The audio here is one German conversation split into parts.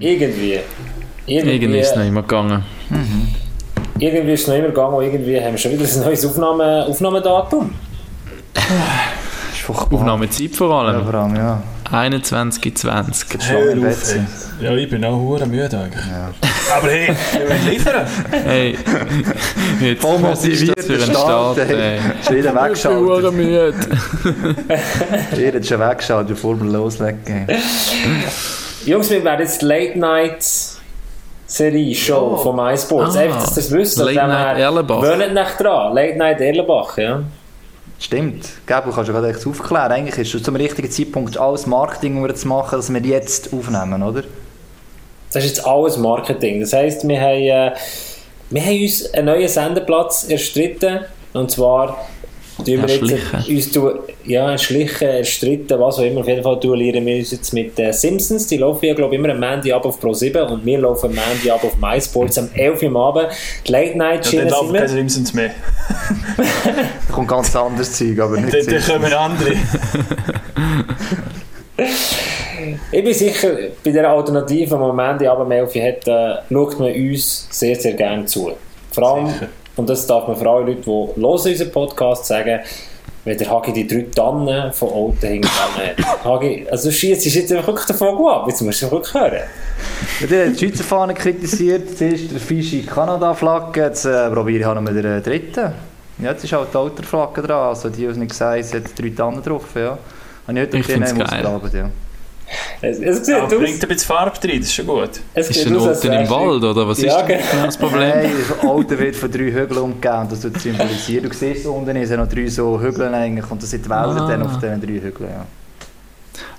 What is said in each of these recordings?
Irgendwie. Irgendwie, irgendwie ist es noch immer gegangen. Mhm. Irgendwie ist es noch immer gegangen und irgendwie haben wir schon wieder ein neues Aufnahme, Aufnahmedatum. Aufnahmezeit vor allem. Ja, vor allem, ja. 21.20. Hey, ja, ich bin auch hure müde eigentlich. Ja. Aber hey, wir wollen liefern. Hey, jetzt, Voll was ist das für ein Start? Start ey? Schon wieder weggeschaltet. Ich bin müde. Ihr habt schon weggeschaltet, bevor wir loslegen. Jungs, wir werden jetzt Late Night Serie Show Oh. von MySports. Ah. Einfach, dass ihr es wisst. Late Night Erlenbach. Wollen nicht dran. Late Night Erlenbach, ja. Stimmt. Gabriel, kannst du gerade echt aufklären. Eigentlich ist es zum richtigen Zeitpunkt alles Marketing, um zu machen, dass wir jetzt aufnehmen, oder? Das ist jetzt alles Marketing. Das heisst, wir haben, äh, wir haben uns einen neuen Sendeplatz erstritten. Und zwar wir Erschlichen. uns du, ja, erschlichen, erstritten, was auch immer. Auf jeden Fall duellieren wir uns jetzt mit äh, Simpsons. Die laufen ja, glaube ich, immer am Mandy ab auf Pro7 und wir laufen am Mandy ab auf MySports am 11 Uhr am Abend. Die Late Night Ja, Schiene dann sind laufen keine. Simpsons mehr. Da kommt ganz anderes Zeug, aber nicht Dann, dann sicher. kommen andere. Ich bin sicher, bei der Alternative, die am Mandy ab am 11 Uhr hat, äh, schaut man uns sehr, sehr gerne zu. Vor allem, Sicher. Und das darf man vor allem Leute, die hören unseren Podcast sagen, wenn der Hagi die drei Tannen von Alten hinten hat. Hagi, also du schießt jetzt einfach wirklich davon ab, jetzt musst du wirklich hören. Ja, der hat die Schweizer Fahne kritisiert, zuerst der Fischi Kanada-Flagge, jetzt äh, probiere ich auch noch mit der dritten. Ja, jetzt ist auch die Outer-Flagge dran, also die, die es nicht gesagt es hat drei Tannen drauf, ja. Habe ich heute Ich denen find's geil. ausgearbeitet, ja. Es, es sieht Ja, aus, bringt ein bisschen Farbe rein, das ist schon gut. es Ist ein Alten im Wald, oder was ist Ja, denn genau. das Problem? Nein, das Auto wird von drei Hügeln umgegeben und das tut symbolisieren. Du siehst unten ist ja noch drei so Hügel eigentlich und das sind die Wälder Ah. dann auf diesen drei Hügeln, ja.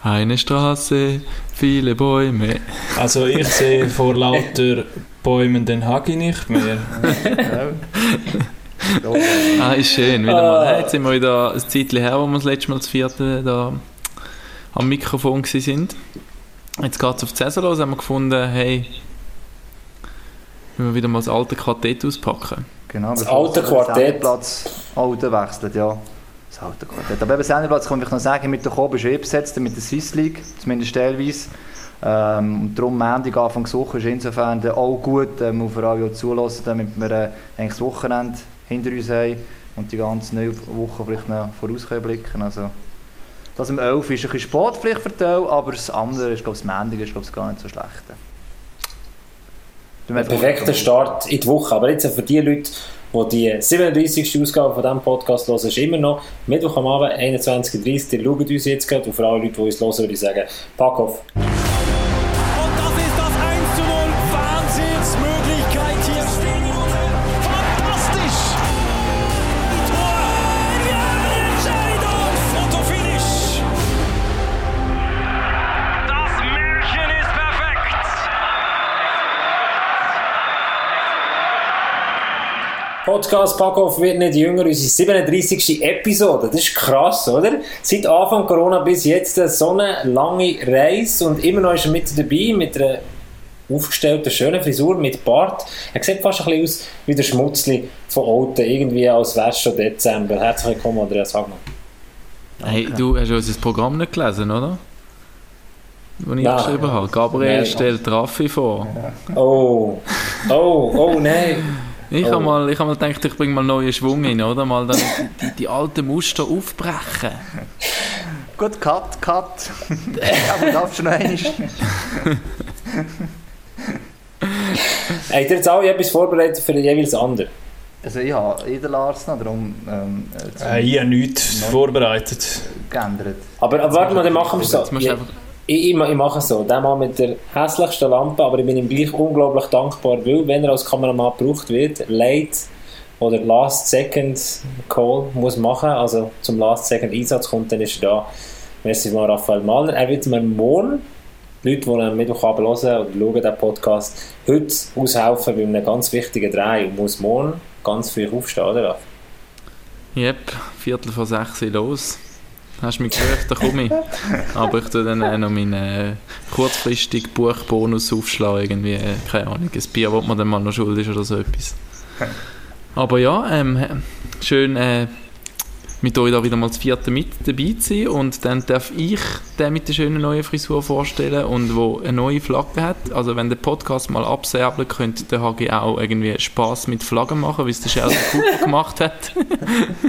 Eine Straße, viele Bäume. Also ich sehe vor lauter Bäumen den Hagi nicht mehr. ja. Ah, ist schön. Wieder Ah. mal. Hey, jetzt sind wir wieder ein Zeitchen her, wo wir das letzte Mal das vierte da am Mikrofon sind. Jetzt geht es auf die Saison los, haben wir gefunden, hey, wenn wir wieder mal das alte Quartett auspacken. Genau, Das alte Quartett. Sendeplatz Alten wechselt, ja. Das alte Quartett. Aber eben Sendeplatz kann ich noch sagen, mit der Kobe ist eh besetzt, mit der Swiss League, zumindest teilweise. Ähm, und darum Montag, Anfang der Woche ist insofern auch gut, ähm, auf auch zulassen, damit wir äh, eigentlich das Wochenende hinter uns haben und die ganze neue Woche vielleicht noch voraus können blicken. Also, das um 11 Uhr ist ein bisschen die Teil, aber das andere, ist, glaube ich, das Montag ist glaube ich, gar nicht so schlecht. Ein perfekter Start in die Woche. Aber jetzt für die Leute, die die 37. Ausgabe von diesem Podcast hören, ist immer noch Mittwoch am Abend, 21.30 Uhr. Schaut uns jetzt gerade und für alle Leute, die uns hören, würde ich sagen, pack auf. Podcast Packoff wird nicht jünger, unsere 37. Episode. Das ist krass, oder? Seit Anfang Corona bis jetzt so eine lange Reise und immer noch ist er mit dabei, mit einer aufgestellten, schönen Frisur, mit Bart. Er sieht fast ein bisschen aus wie der Schmutzli von Alten, irgendwie als wäre schon Dezember. Herzlich willkommen, Andreas Hagmann. Hey, du hast unser Programm nicht gelesen, oder? Das ich Nein. geschrieben habe. Gabriel Nein. stellt Raffi vor. Oh, oh, oh nein. Ich Oh. habe mal, ich hab mal gedacht, ich bringe mal neuen Schwung in, oder? Mal dann die, die, die alten Muster aufbrechen. Gut, Cut, Cut. Aber darfst du noch einmal? Habt ihr jetzt alle etwas vorbereitet für den jeweils anderen? Also ich habe jeder Larsen, darum ähm, äh, Äh, ich habe nichts vorbereitet. geändert. Aber, aber warte mal, dann machen wir es so. Ich, ich, ich, mache es so. Der Mann mit der hässlichsten Lampe, aber ich bin ihm gleich unglaublich dankbar, weil, wenn er als Kameramann gebraucht wird, late oder Last Second Call muss machen, also zum Last Second Einsatz kommt, dann ist er da. Merci mal Raphael Mahler. Er wird mir morgen, Leute, die am Mittwochabend hören oder schauen den Podcast, heute aushelfen bei einem ganz wichtigen Dreh und muss morgen ganz früh aufstehen, oder? Yep, Viertel vor sechs los. Hast du mich gehört, da komme ich. Aber ich tue dann äh, noch meinen äh, kurzfristigen Buchbonus aufschlagen, irgendwie, äh, keine Ahnung, ein Bier, wo man dann mal noch schuld ist oder so etwas. Aber ja, ähm, schön äh, mit euch da wieder mal das vierte mit dabei sein und dann darf ich den mit der schönen neuen Frisur vorstellen und wo eine neue Flagge hat. Also wenn der Podcast mal absäbeln könnte der Hagi auch irgendwie Spaß mit Flaggen machen, wie es der Sheldon Cooper gemacht hat.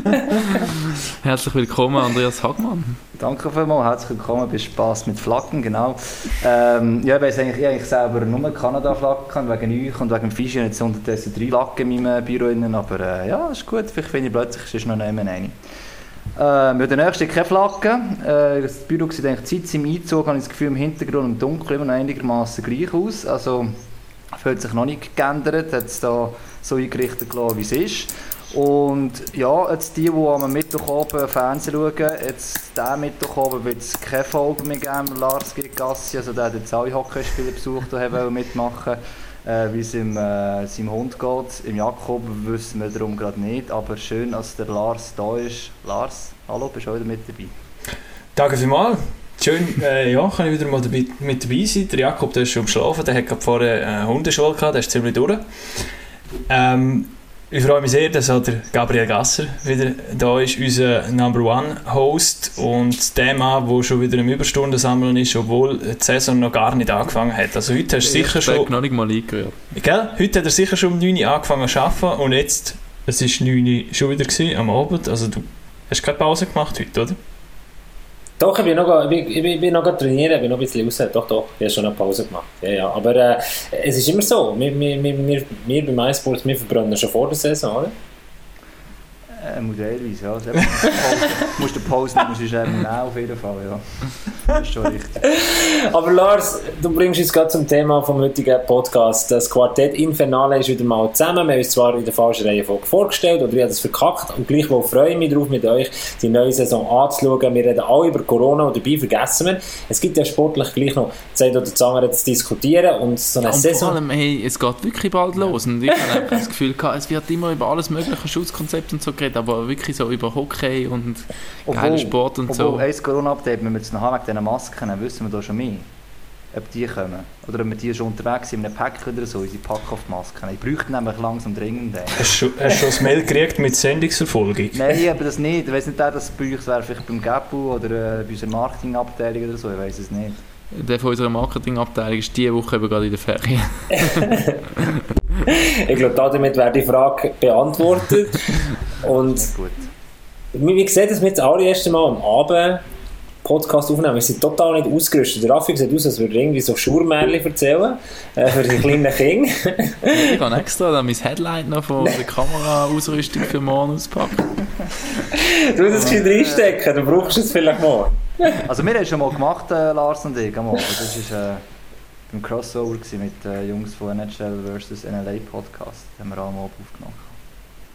Herzlich willkommen, Andreas Hagmann. Danke vielmals, herzlich willkommen bei Spaß mit Flaggen, genau. Ähm, ja, ich weiss eigentlich, ich eigentlich selber nur Kanada-Flaggen wegen euch und wegen dem Fischi und jetzt unterdessen drei Lacken in meinem Büro, aber äh, ja, ist gut, vielleicht finde ich plötzlich ist noch eine. Äh, mit der nächsten keine Flagge. Äh, das Büro sieht eigentlich Zeit im Einzug, habe ich das Gefühl, im Hintergrund im Dunkeln immer noch einigermaßen gleich aus. Also fühlt sich noch nicht geändert, hat es da so eingerichtet gelassen, wie es ist. Und ja, jetzt die, die am Mittwoch oben Fernsehen schauen, jetzt diesen Mittwoch oben wird es keine Folge mehr geben, Lars Gassi, also der hat jetzt alle Hockeyspieler besucht und wollte mitmachen. Äh, wie es im, äh, seinem Hund geht. Im Jakob wissen wir darum gerade nicht, aber schön, dass der Lars da ist. Lars, hallo, bist du wieder mit dabei? Danke vielmals. Schön, äh, ja, kann ich wieder mal dabei, mit dabei sein. Der Jakob der ist schon am Schlafen, der hat gerade vorher eine Hundeschule gehabt, der ist ziemlich durch. Ähm, ich freue mich sehr, dass der Gabriel Gasser wieder da ist, unser Number One Host und der Mann, der schon wieder im Überstunden sammeln ist, obwohl die Saison noch gar nicht angefangen hat. Also heute hast du sicher Ich bin schon, noch nicht mal eingerührt. gell? Heute hat er sicher schon um 9 Uhr angefangen zu arbeiten und jetzt, es ist 9 Uhr schon wieder gewesen, am Abend, also du hast keine Pause gemacht heute, oder? Doch, ich bin noch, ich ich ich bin noch trainieren, ich bin noch ein bisschen raus. Doch, doch, ich habe schon eine Pause gemacht. Ja, ja. Aber äh, es ist immer so, wir, wir, wir, wir, beim iSports, wir verbrennen schon vor der Saison, oder? Äh, modellweise, ja. Du musst du Pause nehmen, musst du eben auf jeden Fall, ja. Das ist schon richtig. Aber Lars, du bringst uns gerade zum Thema vom heutigen Podcast. Das Quartett Infernale ist wieder mal zusammen. Wir haben uns zwar in der falschen Reihenfolge vorgestellt oder ich habe es verkackt und gleichwohl freue ich mich darauf, mit euch die neue Saison anzuschauen. Wir reden alle über Corona und dabei vergessen wir, es gibt ja sportlich gleich noch Zeit oder das andere zu diskutieren und so eine Und vor Saison... allem, hey, es geht wirklich bald los. Und ich habe das Gefühl gehabt, es wird immer über alles mögliche Schutzkonzept und so geredet, aber wirklich so über Hockey und geilen Sport und so. Obwohl, ein Corona-Update, wenn wir jetzt noch haben wegen diesen Masken, dann wissen wir da schon mehr. Ob die kommen. Oder ob wir die schon unterwegs sind, in einem Pack oder so, unsere Pack-Off-Masken. Ich bräuchte nämlich langsam dringend eine. Hast du, hast du schon das Mail gekriegt mit Sendungserfolgung? Nein, aber das nicht. Ich weiß nicht, ob das bei euch wäre, vielleicht beim Gabu oder äh, bei unserer Marketingabteilung oder so, ich weiß es nicht. Der von unserer Marketingabteilung ist diese Woche eben gerade in der Ferien. Ich glaube, damit wäre die Frage beantwortet. Und gut. wie, wie sieht es mit das allererste Mal am Abend Podcast aufnehmen? Wir sind total nicht ausgerüstet. Der Raffi sieht aus, als würde er irgendwie so Schurmärchen erzählen äh, für die kleinen Kinder. Ich habe extra dann mein Headlight noch von der Kameraausrüstung für morgen ausgepackt. du musst es gescheit reinstecken, du brauchst es vielleicht morgen. Also wir haben es schon mal gemacht, äh, Lars und ich, am Abend. Das war äh, beim Crossover mit äh, Jungs von NHL vs. NLA Podcast. Den haben wir auch am Abend aufgenommen.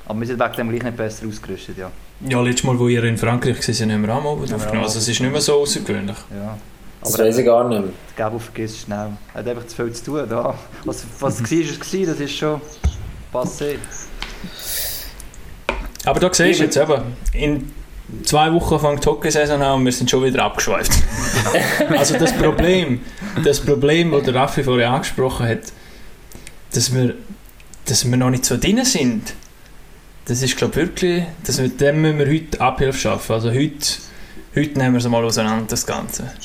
Aber wir sind wegen dem gleich nicht besser ausgerüstet, ja. Ja, letztes Mal, wo ihr in Frankreich war, haben wir auch mal aufgenommen. Also es ist nicht mehr so außergewöhnlich. ja. Das Aber weiß ich gar nicht mehr. der Gabo vergisst schnell. Er hat einfach zu viel zu tun. Da. Was, was war, ist es das ist schon passé. Aber da siehst du jetzt eben, in zwei Wochen fängt die Hockeysaison an und wir sind schon wieder abgeschweift. also das Problem, das Problem, das der Raffi vorher angesprochen hat, dass wir, dass wir noch nicht so drin sind, das ist glaube wirklich, dass wir, dem müssen wir heute Abhilfe schaffen. Also heute, heute nehmen wir es mal auseinander, das Ganze.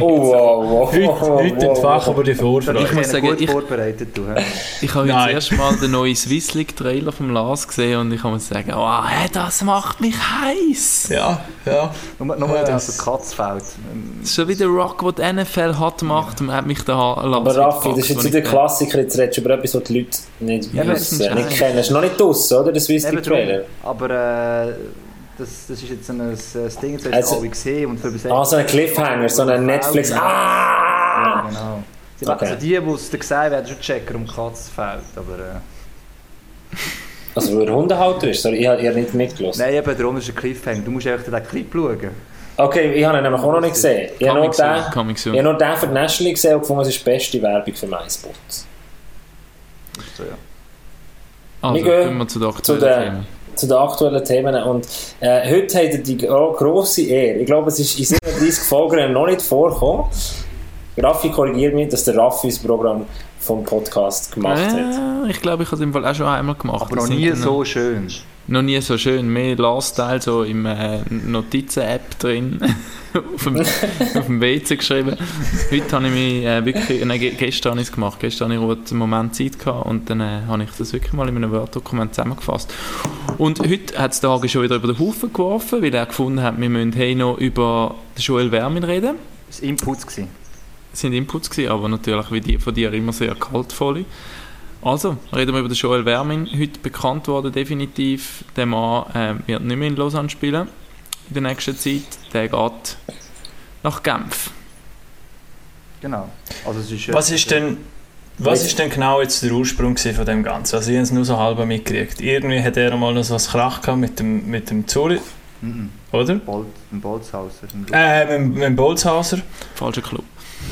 Oh, wow, wow. Heute, wow, heute entfachen wir die Ich Vorfreude. muss muss sagen, gut ich- vorbereitet. Du? Ich habe jetzt Nein. erst mal den neuen Swiss League Trailer vom Lars gesehen und ich muss sagen, oh, hey, das macht mich heiß. Ja, ja. Nur, nur Ja, das- es Katz fällt. Das ist schon wieder Rock, den die NFL hat gemacht und hat mich da Aber Raffi, das ist jetzt wieder Klassiker, jetzt redest du über etwas, was die Leute nicht Ja, wissen, das ist nicht kennen. Das ist noch nicht draussen, oder? Der Swiss League. Trailer. Aber äh, das, das ist jetzt ein, ein, ein Ding, das hast Also- du alle gesehen. Und für Ah, so ein Cliffhanger, so ein Netflix. Ja, Ah! genau. Sie Okay. Also die, die es da gesehen werden, schon checken, um Katz fällt. Aber äh, Also, weil er Hundehalter ist, sorry, ich habe ich habe nicht mitgelassen. nein, eben, der ist ein Cliffhanger. Du musst einfach den Clip schauen. Okay, ich habe ihn nämlich auch noch nicht gesehen. Ich habe nur den, ich habe nur den für die National gesehen und gefunden, es ist die beste Werbung für MySpot. So, ja. Also, Wir gehen wir zu den zu aktuellen den- Themen. Zu den aktuellen Themen. Und äh, heute hat er die gro grosse Ehre. Ich glaube, es ist in 37 Folgen noch nicht vorgekommen. Raffi korrigiert mich, dass der Raffi das Programm vom Podcast gemacht hat. Äh, ich glaube, ich habe es im Fall auch schon einmal gemacht. Aber noch nie so schön. Noch nie so schön. Mehr Last-Teil so im äh, Notizen-App drin, auf, dem, auf dem WC geschrieben. Heute habe ich mich äh, wirklich, nein, ge- gestern habe ich es gemacht. Gestern hatte ich einen Moment Zeit gehabt und dann äh, habe ich das wirklich mal in einem Word-Dokument zusammengefasst. Und heute hat es der Hagi schon wieder über den Haufen geworfen, weil er gefunden hat, wir müssen hey noch über Joel Wermin reden. Das war Inputs. Gewesen. Das sind Inputs gewesen, aber natürlich wie die von dir immer sehr kaltvolle. Also, reden wir über den Joel Wermin. Heute bekannt worden, definitiv. Der Mann äh, wird nicht mehr in Lausanne spielen in der nächsten Zeit. Der geht nach Genf. Genau. Also es ist, äh, Was ist denn, was ist denn genau jetzt der Ursprung von dem Ganzen? Also ich habe es nur so halb mitgekriegt. Irgendwie hat er mal noch so was Krach gehabt mit dem, mit dem Zuri, Mhm. oder? Bolt, ein Bolzhauser. Ein Äh, mit, mit dem Bolzhauser. Falscher Club.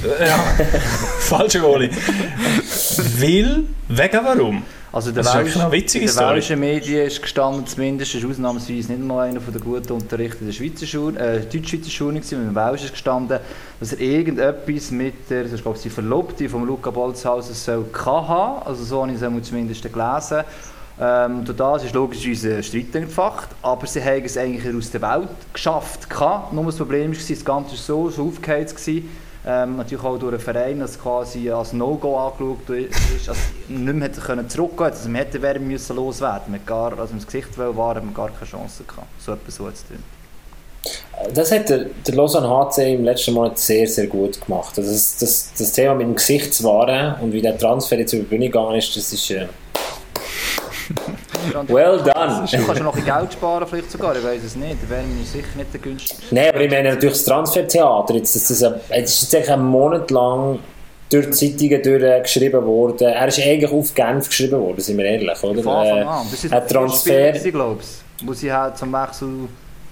Ja, falscher Goalie. Weil, wegen warum? Also der Das ist eine witzige in den welschen Medien ist gestanden, zumindest ist ausnahmsweise nicht mal einer von der guten Unterrichter der Schweizer Schule, äh, Deutsch-Schweizer Schule gewesen, mit dem Welsch ist gestanden, dass er irgendetwas mit der, ist glaube ich die Verlobte von Luca Bolzhauser soll haben, also so habe ich es zumindest gelesen. Ähm, durch das ist logischerweise ein Streit entfacht, aber sie haben es eigentlich aus der Welt geschafft. gehabt. Nur das Problem war, das Ganze war so, so aufgeheizt, gewesen, ähm, natürlich auch durch einen Verein, das quasi als No-Go angeschaut ist, also nicht mehr hätte können zurückgehen also man hätte werden müssen loswerden müssen. Gar, also ins Gesicht wollen war, hat man gar keine Chance gehabt. So etwas so zu tun. Das hat der, der Lausanne HC im letzten Monat sehr, sehr gut gemacht. Also das, das, das Thema mit dem Gesicht zu wahren und wie der Transfer jetzt über die Bühne gegangen ist, das ist... Äh, well done! Du kannst noch ein Geld sparen, vielleicht sogar, ich weiß es nicht. Da wäre mir sicher nicht der günstigste. Nein, aber ich meine natürlich das Transfertheater. Jetzt, das, das, das ist jetzt einen Monat lang durch Zeitungen durchgeschrieben worden. Er ist eigentlich auf Genf geschrieben worden, sind wir ehrlich, oder? Von Anfang Äh, an. Das ist ein Transfer- glaube ich. Wo sie halt zum Wechsel...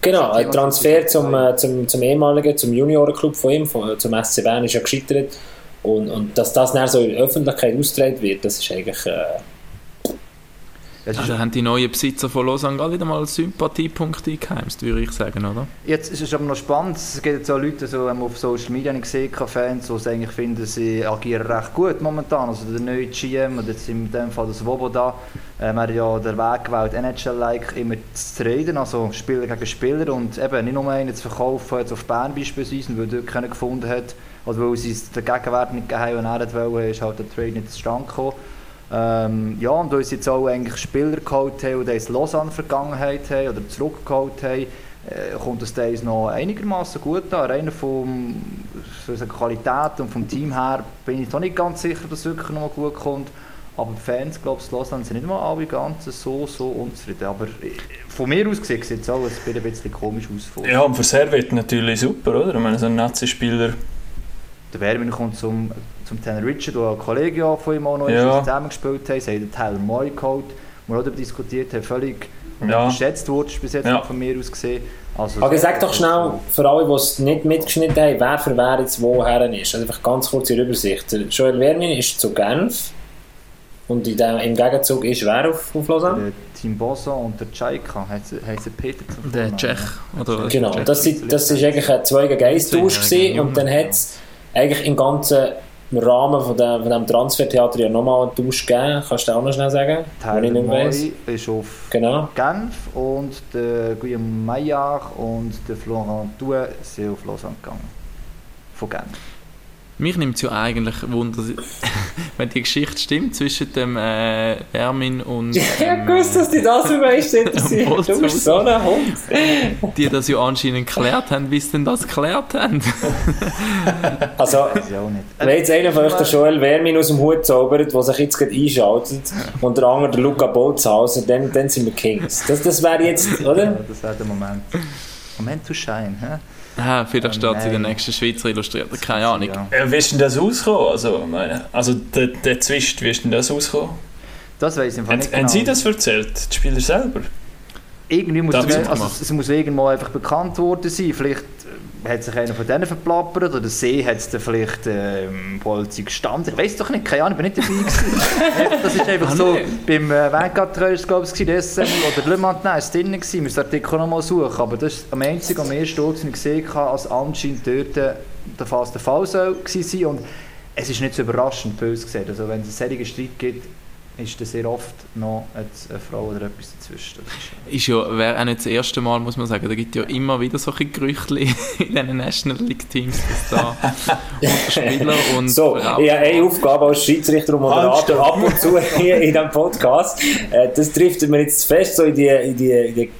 Genau, ein Transfer zum, 2002. äh, zum, zum ehemaligen, zum Juniorenclub von ihm, von, zum SC Bern, ist ja gescheitert. Und, und dass das dann so in der Öffentlichkeit ausgetragen wird, das ist eigentlich... Äh, Es Also haben die neuen Besitzer von Lausanne gar wieder mal Sympathiepunkte eingeheimst, würde ich sagen, oder? Jetzt ist es aber noch spannend, es gibt jetzt auch Leute so, ähm, auf Social Media, ich gesehen Fans, die eigentlich finden, sie agieren recht gut momentan. Also der neue GM, oder jetzt in dem Fall das Svoboda, ähm, hat ja den Weg gewählt, NHL-like immer zu reden, also Spieler gegen Spieler und eben nicht nur einen zu verkaufen, jetzt auf Bern beispielsweise, weil er dort keinen gefunden hat, oder weil sie den Gegenwert nicht gegeben haben, den er nicht wollte, ist halt der Trade nicht zustande gekommen. Ähm, ja, und uns jetzt auch eigentlich Spieler geholt haben, die in Lausanne-Vergangenheit haben oder zurückgeholt haben, äh, kommt es uns noch einigermaßen gut an. Rein von der Qualität und vom Team her bin ich doch nicht ganz sicher, dass es wirklich noch mal gut kommt. Aber die Fans, glaube ich, Lausanne sind nicht mal alle ganz so, so unzufrieden. Aber äh, von mir aus gesehen sieht es auch ein bisschen komisch aus. Ja, und für Servet natürlich super, oder? Ich meine, so ein Nazi-Spieler. Der Wermin kommt zum, zum Tanner Richard, der ein Kollege von ihm auch noch Ja. zusammengespielt haben. Sie haben den Tyler Moy geholt, wo wir auch darüber diskutiert haben, völlig Ja. unterschätzt wurde, ist bis jetzt Ja. noch von mir aus gesehen. Also, aber sag doch schnell, für alle, die es nicht mitgeschnitten haben, wer für wer jetzt woher ist. Also einfach ganz kurz in Übersicht. Joel Wermin ist zu Genf und in dem, im Gegenzug ist wer auf, auf Lausanne? Der Team Bossa und der heisst der Peter zum Der Tschech, oder? Genau, das, sind- das ist eigentlich ein 2 gegen 1 Tausch und dann hat es eigentlich im ganzen Rahmen von dem, von dem Transfertheater ja nochmal einen Tausch gegeben. Kannst du auch noch schnell sagen? Wenn ich Tyler nicht weiss. Ist auf Genau. Genf und der Guillaume Maillard und der Florent Due sind auf Lausanne gegangen. Von Genf. Mich nimmt es ja eigentlich Wunder, wenn die Geschichte stimmt zwischen dem äh, Ermin und Ich dem, hab gewusst, dass die das am meisten interessiert. Du bist so ein Hund. äh, die das ja anscheinend geklärt haben. Wie sie denn das geklärt haben? Also, Weiß ich auch nicht. wenn jetzt einer von euch den Joel Wermin aus dem Hut zaubert, der sich jetzt gerade einschaltet, und der andere der Luca Bolzhauser, dann, dann sind wir Kings. Das, das wäre jetzt, Ja, oder? das wäre der Moment. Moment to shine. Hä? Ah, vielleicht steht es in der nein. nächsten Schweizer Illustrierten. Keine Ahnung. Ja. Ja, wie ist denn das ausgekommen? Also, ich meine, also der, der Zwist, wie ist denn das ausgekommen? Das weiß ich einfach Haben, nicht haben genau. Sie das erzählt, die Spieler selber? Irgendwie muss Das es, also gemacht. es muss irgendwo einfach bekannt worden sein. Vielleicht hat sich einer von denen verplappert oder See hat es dann vielleicht ähm, Polizei gestanden. Ich weiß doch nicht, keine Ahnung, ich bin nicht dabei gewesen. Das ist einfach Ah, so, nein. beim äh, Vanguard-Tröst, glaube ich, SM oder Le Matin war es drin, gewesen. wir müssen den Artikel noch mal suchen, aber das ist am einzigen, am ersten Ort, den ich gesehen habe, als anscheinend dort äh, der fast der Fall soll gewesen sein und es ist nicht so überraschend böse gesehen. Also wenn es einen solchen Streit gibt, ist dann sehr oft noch eine Frau oder etwas dazwischen. Das ist, ja, wäre auch nicht das erste Mal, muss man sagen. Da gibt ja immer wieder solche Gerüchte in diesen National League Teams, dass da Spieler und So, ich habe eine Aufgabe als Schiedsrichter und Moderator ab und zu hier in diesem Podcast. Äh, Das trifft mir jetzt fest so in die, in die, in die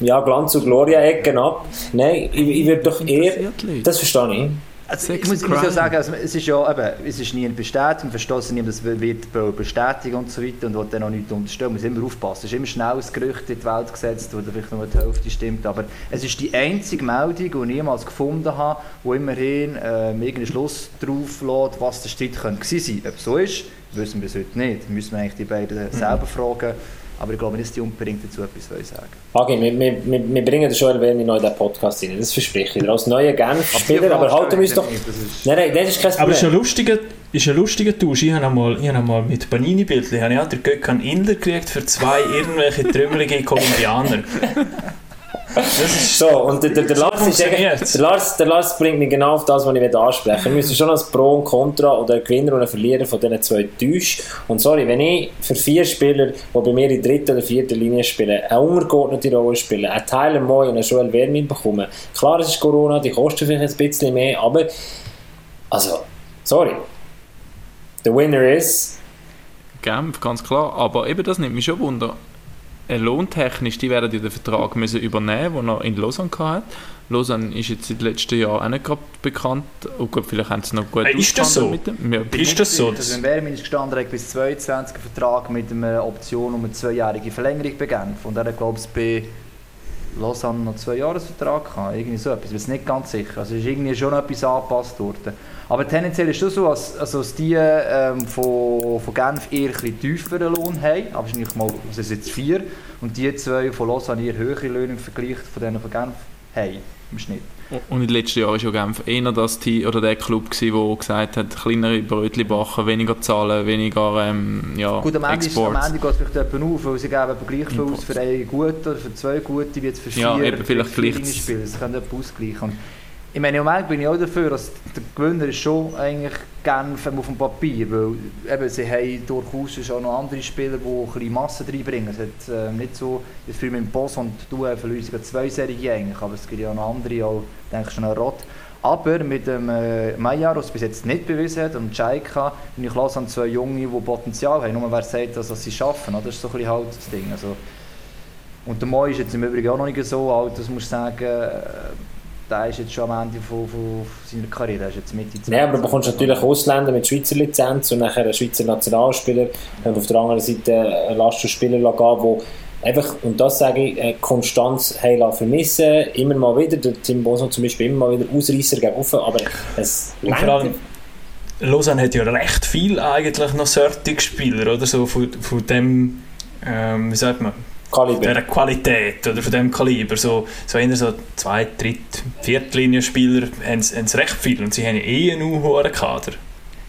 ja, Glanz- und Gloria-Ecken ab. Nein, ich, ich würde doch eher... Das verstehe ich. Also, ich muss, muss ja sagen, also, es ist ja eben, es ist nie eine Bestätigung, verstoßen niemand, das wird be- bestätigen und so weiter und will dann auch nichts unterstellen, man muss immer aufpassen. Es ist immer schnell ein Gerücht in die Welt gesetzt, wo vielleicht nur die Hälfte stimmt, aber es ist die einzige Meldung, die ich jemals gefunden habe, wo immerhin ähm, irgendeinen Schluss drauf lässt, was der Streit könnte gewesen sein. Ob es so ist, wissen wir bis heute nicht. Müssen wir eigentlich die beiden selber fragen, aber ich glaube nicht, dass die unbedingt dazu etwas wollen sagen Agi, wir, wir, wir, wir bringen Joel Wermi noch in den Podcast rein. Das verspreche ich dir. Als neuer Genf-Spieler, aber halten wir uns doch... Ist- Nein, nein, das ist kein Aber es ist ein Problem. lustiger, ist ein lustiger Tausch. Ich habe einmal, ich habe einmal mit Panini-Bildchen habe ich auch den Gökhan Inder gekriegt für zwei irgendwelche trümmelige Kolumbianer. So, und der, der, der, Lars ist der, Lars, der Lars bringt mich genau auf das, was ich will ansprechen will. Wir müssen schon als Pro und Contra oder Gewinner und Verlierer von diesen zwei täuschen. Und sorry, wenn ich für vier Spieler, die bei mir in dritten oder vierten Linie spielen, eine untergeordnete Rolle spielen, einen Tyler Moy und einen Joel Vermin bekommen, klar, es ist Corona, die kosten vielleicht ein bisschen mehr, aber also, sorry. The winner is... Genf, ganz klar. Aber eben das nimmt mich schon Wunder. Äh, Lohntechnisch, die werden ja den Vertrag müssen übernehmen, den er in Lausanne hatte. Lausanne ist jetzt seit letzten Jahr auch nicht gerade bekannt. Oh gut, vielleicht haben sie noch gut Äh, ist das so? mit dem. Ja, Ist das so? Also wenn Wermin ist gestanden, hat bis 22 einen Vertrag mit einer Option um eine zweijährige Verlängerung begangen. Und er hat, glaube ich, bei Lausanne noch zwei Jahresvertrag gehabt. Irgendwie so etwas. Ich bin jetzt nicht ganz sicher. Also ist irgendwie schon etwas angepasst worden. Aber tendenziell ist es so, als, also dass die ähm, von, von Genf eher ein tieferen Lohn haben. Aber wahrscheinlich mal, es sind jetzt vier. Und die zwei von Lausanne eher höhere Löhne im Vergleich von denen von Genf haben. Im Schnitt. Und in den letzten Jahren war ja Genf eher das Team, oder der Club, der gesagt hat, kleinere Brötchen backen, weniger zahlen, weniger ähm, ja, Gut, am Ende, ist, am Exports. Ende geht es vielleicht jemand auf, weil sie geben gleich viel aus für einen guten oder für zwei gute wie jetzt für vier, Ja, eben, vielleicht vier gleicht's. Spiele. Das können jemand ausgleichen. Ich meine, im Moment bin ich auch dafür, dass der Gewinner ist schon eigentlich Genf auf dem Papier, weil eben, sie haben durchaus auch noch andere Spieler, die ein bisschen Masse reinbringen. Es hat ähm, nicht so, jetzt für mit Boss und du äh, verlieren sogar zwei Serien eigentlich, aber es gibt ja noch andere, auch, denke schon an Rott. Aber mit dem äh, Meijer, der es bis jetzt nicht bewiesen hat, und Jaika, bin ich los an zwei Junge, die Potenzial haben. Nur wer sagt, dass, dass sie schaffen, das ist so ein bisschen halt das Ding. Also, und der Moi ist jetzt im Übrigen auch noch nicht so alt, das muss ich sagen, äh, der ist jetzt schon am Ende von, von seiner Karriere, er ist jetzt Mitte 20. Nein, aber du bekommst natürlich Ausländer mit Schweizer Lizenz und nachher einen Schweizer Nationalspieler und auf der anderen Seite einen Lastenspieler geben, der einfach, und das sage ich, Konstanz haben vermissen, immer mal wieder, der Tim Boso zum Beispiel immer mal wieder Ausreißer gegen offen, aber es Und vor allem, Lausanne hat ja recht viel eigentlich noch solche Spieler, oder? So von, von dem, ähm, wie sagt man, Kaliber. dieser Qualität oder von dem Kaliber. So, so eher so zwei, dritt, viertlinienspieler haben sie recht viel und sie haben eh einen hohen Kader.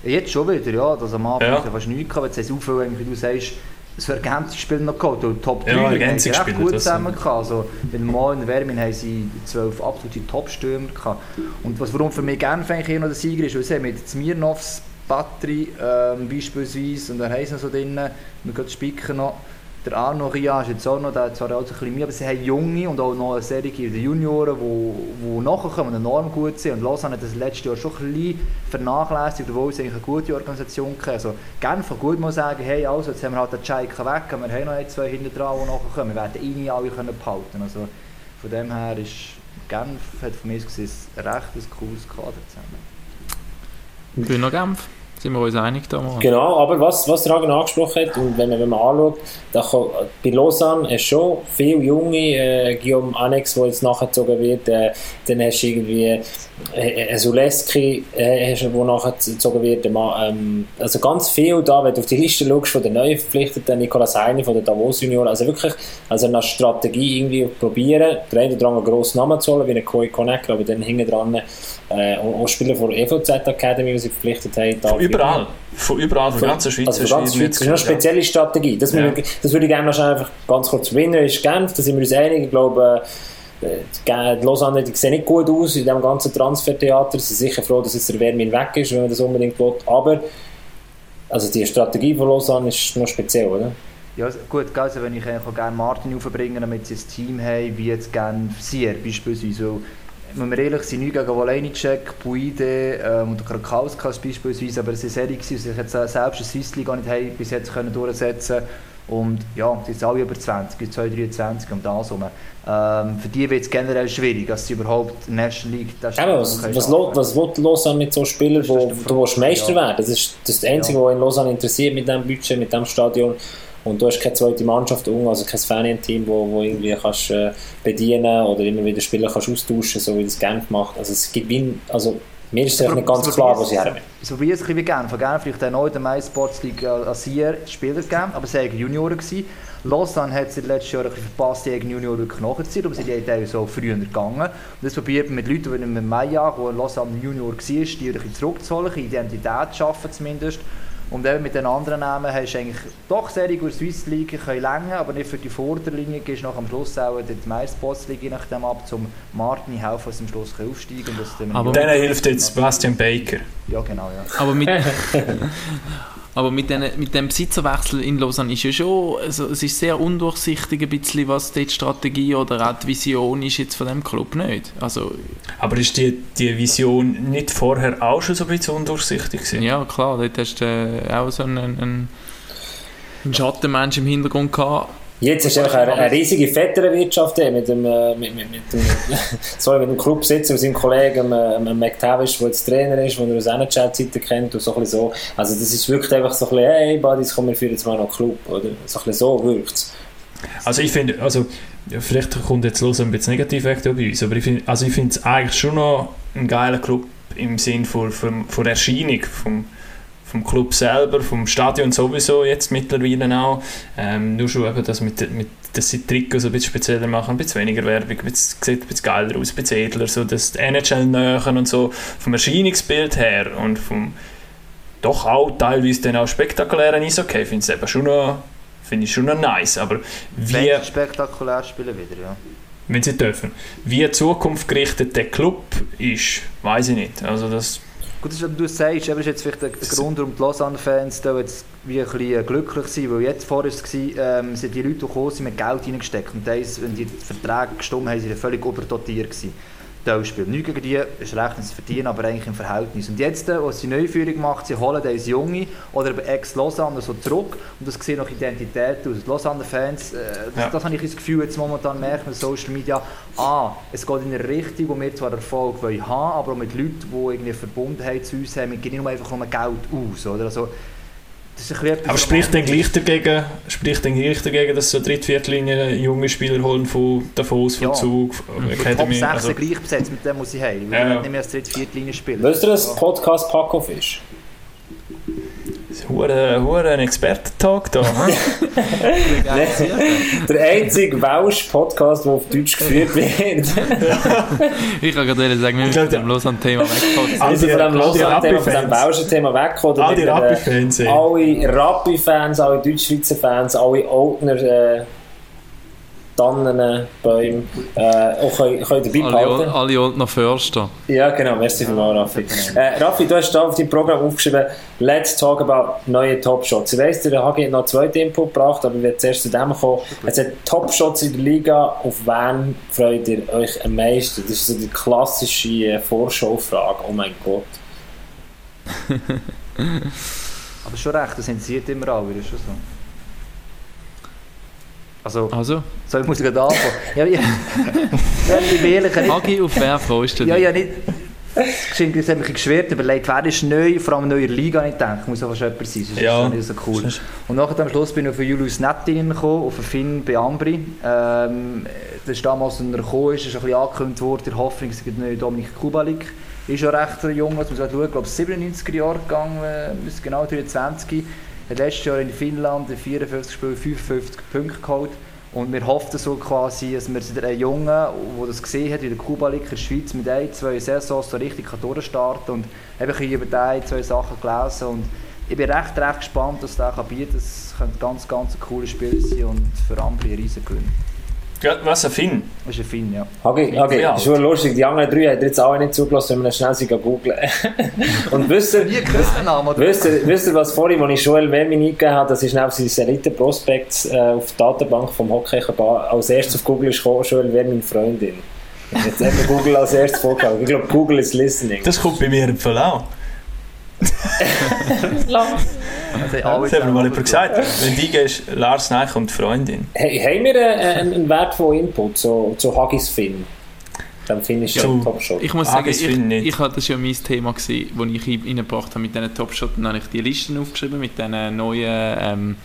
Jetzt schon wieder, ja, das am Anfang Ja. fast nichts gehabt, jetzt haben sie viel, wie du sagst, so Ergänzungsspiel noch gehabt, und Top 3 Ja, haben sie recht gut zusammen gehabt. Also, mit Mo und Vermin haben sie zwölf absolute Top-Stürmer gehabt. Und was, warum für mich Genf eigentlich eher noch der Sieger ist, weil sie haben mit Smirnovs Battery ähm, beispielsweise, und dann haben sie noch so drinnen, wir gehen spicken noch, der Arno Ria ist jetzt auch noch, der zwar auch ein bisschen mehr, aber sie haben Junge und auch noch eine Serie der Junioren, die, die nachkommen und enorm gut sind. Und Lausanne hat das letztes Jahr schon ein bisschen vernachlässigt, obwohl sie eigentlich eine gute Organisation hatten. Also Genf kann gut mal sagen, hey, also, jetzt haben wir halt den Chaika weg, wir haben noch zwei hinten dran, die nachkommen. Wir werden ihn nie alle können behalten. Also von dem her ist Genf hat von mir gesehen ein recht cooles Kader zusammen. Bühner Genf, sind wir uns einig damals? Genau, aber was, was der Hagen angesprochen hat, und wenn man, wenn man anschaut, da kann, bei Lausanne hast du schon viele junge, äh, Guillaume Annex, der jetzt nachgezogen wird, äh, dann hast du irgendwie äh, äh, Zuleski, äh, hast der nachgezogen wird, der ähm, also ganz viel da, wenn du auf die Liste schaust von den neuen Verpflichteten, Nicolas Heine von den Davos Junioren, also wirklich, also eine Strategie irgendwie probieren, der eine oder andere grossen Namen zu holen, wie ein Koi Konecki, aber dann hinten dran äh, auch Spieler von der EVZ Academy, die sie verpflichtet haben. da- überall. Von überall, von der ganzen Schweiz. also für ganz Schweiz. Das ist eine spezielle Strategie. Das, Ja. wir, das würde ich gerne noch einfach ganz kurz gewinnen. Ist Genf, da sind wir uns einig. Ich glaube, äh, die Lausanne die sehen nicht gut aus in diesem ganzen Transfertheater. Sie sind sicher froh, dass jetzt der Vermin weg ist, wenn man das unbedingt will. Aber also die Strategie von Lausanne ist noch speziell, oder? Ja, gut, also wenn ich eigentlich auch gerne Martin aufbringen damit sie ein Team haben, wie jetzt gerne Sier beispielsweise. Weil, wenn wir ehrlich sind, nicht gegen Wolejnicek, Buide ähm, und Krakauskas beispielsweise, aber es waren Serie, die sich jetzt selbst in Swiss League gar nicht haben, bis jetzt können durchsetzen Und ja, die sind alle über 20, 223 um das herum. Ähm, für die wird es generell schwierig, dass sie überhaupt in der National League das Eben, was, was, Lo- was will Lausanne mit so Spielern, wo du Meister Ja. werden? Das ist das, Einzige, was in Lausanne interessiert mit diesem Budget, mit diesem Stadion. Und du hast keine zweite Mannschaft unten, also kein Fanien-Team, wo, wo irgendwie kannst, äh, bedienen oder immer wieder Spieler kannst austauschen, so wie das Genf macht. Also es gibt wie, also mir ist es nicht ganz klar, wo sie her So wie es ein bisschen wie Genf. Vielleicht auch neu in der Mai Sports League als Sier Spieler gegeben, aber sie waren Junioren. Gewesen. Lausanne hat sie letztes Jahr ein bisschen verpasst, die eigenen Junioren wirklich nachzuziehen, aber sie sind teilweise so früher gegangen. Und das probiert man mit Leuten, die im Mai wo Lausanne Junior war, die zurückzuholen, Identität zu schaffen zumindest. Und eben mit den anderen Namen hast du eigentlich doch sehr gut Swiss League können länger, aber nicht für die Vorderlinie. Gehst noch am Schluss auch in die League je nachdem ab, zum Martin helfen, dass am Schluss aufsteigen und dass dann Aber- Denen hilft jetzt Bastian Baker. Ja, genau, ja. Aber mit, aber mit, den, mit dem Besitzerwechsel in Lausanne ist ja schon, also es ist sehr undurchsichtig ein bisschen, was die Strategie oder auch die Vision ist jetzt von dem Club nicht. Also Aber ist die, die Vision nicht vorher auch schon so ein bisschen undurchsichtig gewesen? ja klar, dort hast du äh, auch so einen, einen, einen Schattenmensch im Hintergrund gehabt. Jetzt ist einfach eine, eine riesige Vetternwirtschaft eh, mit dem, äh, mit, mit, mit dem, sorry, mit dem Clubsitzer und seinem Kollegen ähm, ähm, McTavish, der jetzt Trainer ist, den er aus NHL-Zeiten kennt und so ein so. Also das ist wirklich einfach so ein bisschen, hey Buddies, komm, wir führen jetzt mal noch Club, oder? So ein so wirkt es. Also ich finde, also vielleicht kommt jetzt los ein bisschen negativ weg bei uns, aber ich finde also es eigentlich schon noch ein geiler Club im Sinn von, von, von der Erscheinung vom, vom Club selber, vom Stadion sowieso jetzt mittlerweile auch. Ähm, nur schon eben, dass, mit, mit, dass sie Trikots ein bisschen spezieller machen, ein bisschen weniger Werbung, ein bisschen, sieht ein bisschen geiler aus, ein bisschen edler, so die NHL näher und so vom Erscheinungsbild her und vom doch auch teilweise dann auch spektakulären Eishockey finde ich es eben schon noch finde ich schon noch nice, aber wie, Wenn spektakulär spielen wieder, ja. wenn sie dürfen, wie zukunftsgerichtet der Club ist, weiß ich nicht. Also das, Gut, das ist, du sagst, aber ist jetzt vielleicht ein Grund, warum die Lausanne-Fans da jetzt wie ein bisschen glücklich sind, weil jetzt vorher war ähm, sind die Leute, die gekommen sind, mit Geld reingesteckt und das, wenn die Verträge gestimmt haben, sind sie völlig überdotiert gewesen. Teilspiel. Nichts gegen die, ist recht, sie verdienen, aber eigentlich im Verhältnis. Und jetzt, äh, als sie Neuführung macht, sie holen das Junge oder Ex-Lausanne so zurück und das sieht nach Identität aus. Die Lausanne-Fans, äh, das, Ja. das habe ich das Gefühl, jetzt momentan merkt man Social Media, ah, es geht in eine Richtung, wo wir zwar Erfolg wollen haben, aber auch mit Leuten, die irgendwie Verbundenheit zu uns haben, wir geben nicht nur einfach nur Geld aus. Oder? Also, aber spricht dann gleich dagegen, spricht dann gleich dagegen, dass so Drittviertellinie junge Spieler holen von Davos, von Ja. Zug, von Die Top Academy. 6 Also, gleich besetzt, mit dem muss ich haben. Weil Ja, nicht mehr als dritte, vierte Linie spielen. Wisst ihr, dass Podcast Packoff ist? Hure, hure ein Expertentalk da. Der einzige Welsh-Podcast, der auf Deutsch geführt wird. Ich kann gerade sagen, wir müssen vom Lausanne-Thema wegkommen. All Wir sind die- von dem all die Lausanne-Thema, von dem Rappi-Fans. Welschen-Thema weg. Oder All die mit der, äh, Rappi-Fans. Alle Rappi-Fans, alle Deutschschweizer Fans, alle Oldner äh, Tannen, Bäume äh, auch können, können dabei Alle, behalten. alle unten noch Förster. Ja, genau, merci vielmals, Raffi. Äh, Raffi, du hast da auf deinem Programm aufgeschrieben, Let's talk about neue Top-Shots. Ich weiss, der HG hat noch zwei Input gebracht, aber ich werde zuerst zu dem kommen. Es hat Top-Shots in der Liga. Auf wen freut ihr euch am meisten? Das ist so die klassische äh, Vorschau-Frage. Oh mein Gott. Aber schon recht, das interessiert immer alle, das ist schon so. Also, Also, so ich muss gerade anfangen. Ja, ja. ja, ich bin ehrlich, nicht, Hagi, auf wer freust du dich? ja, ja, nicht... Geschenkt, es hat mich geschwert überlegt, wer ist neu, vor allem neu in der Liga, ich denke, muss auch fast jemand sein, sonst Ja. ist das nicht so cool. Und nachher am Schluss bin ich auf Julius Nettin gekommen, auf den Finn Beambri. Ähm, das ist damals, als er gekommen ist, ist ein bisschen angekündigt worden, der Hoffnung, es gibt einen neuen Dominik Kubalik. Ist ja recht jung, muss man schauen, ich glaube 97er Jahre gegangen, äh, genau 23. Hat letztes Jahr in Finnland in 54 Spielen 55 Punkte geholt. Und wir hoffen so quasi, dass wir einen Jungen, der das gesehen hat, wie der Kubalik in der Schweiz mit ein, zwei Saisons so richtig durchstarten. Und habe ich über die zwei Sachen gelesen und ich bin recht, recht gespannt, was der kann bieten kann. Es könnte ganz, ganz ein cooles Spiel sein und für Ambri ein riesen Gewinn. Ja, Was, ein Finn? Das ist ein Finn, ja. Okay, okay, das ist schon lustig. Die anderen drei haben jetzt alle nicht zugelassen, wenn wir schnell sie googeln. Und wisst ihr, wisst ihr, wisst ihr was vorhin, als ich Joel Vermin eingegeben habe, das ist schnell sein Elite-Prospect äh, auf die Datenbank vom Hockey als erstes auf Google ist gekommen, Joel Vermin Freundin. Jetzt eben Google als erstes vorgeschlagen. Ich glaube, Google is listening. Das kommt bei mir im Fall auch. Also, Das hat mir mal zusammen- gesagt. Wenn du eingehst, Lars Neich und Freundin. Hey, haben wir äh, einen, einen wertvollen Input zu, zu Haggis Finn? Dann finde ich Zu- schon Top-Shot. Ich muss sagen, das ich, ich ich hatte das ja mein Thema gewesen, wo ich reingebracht habe mit diesen Top-Shot. Dann habe ich die Listen aufgeschrieben mit diesen neuen ähm,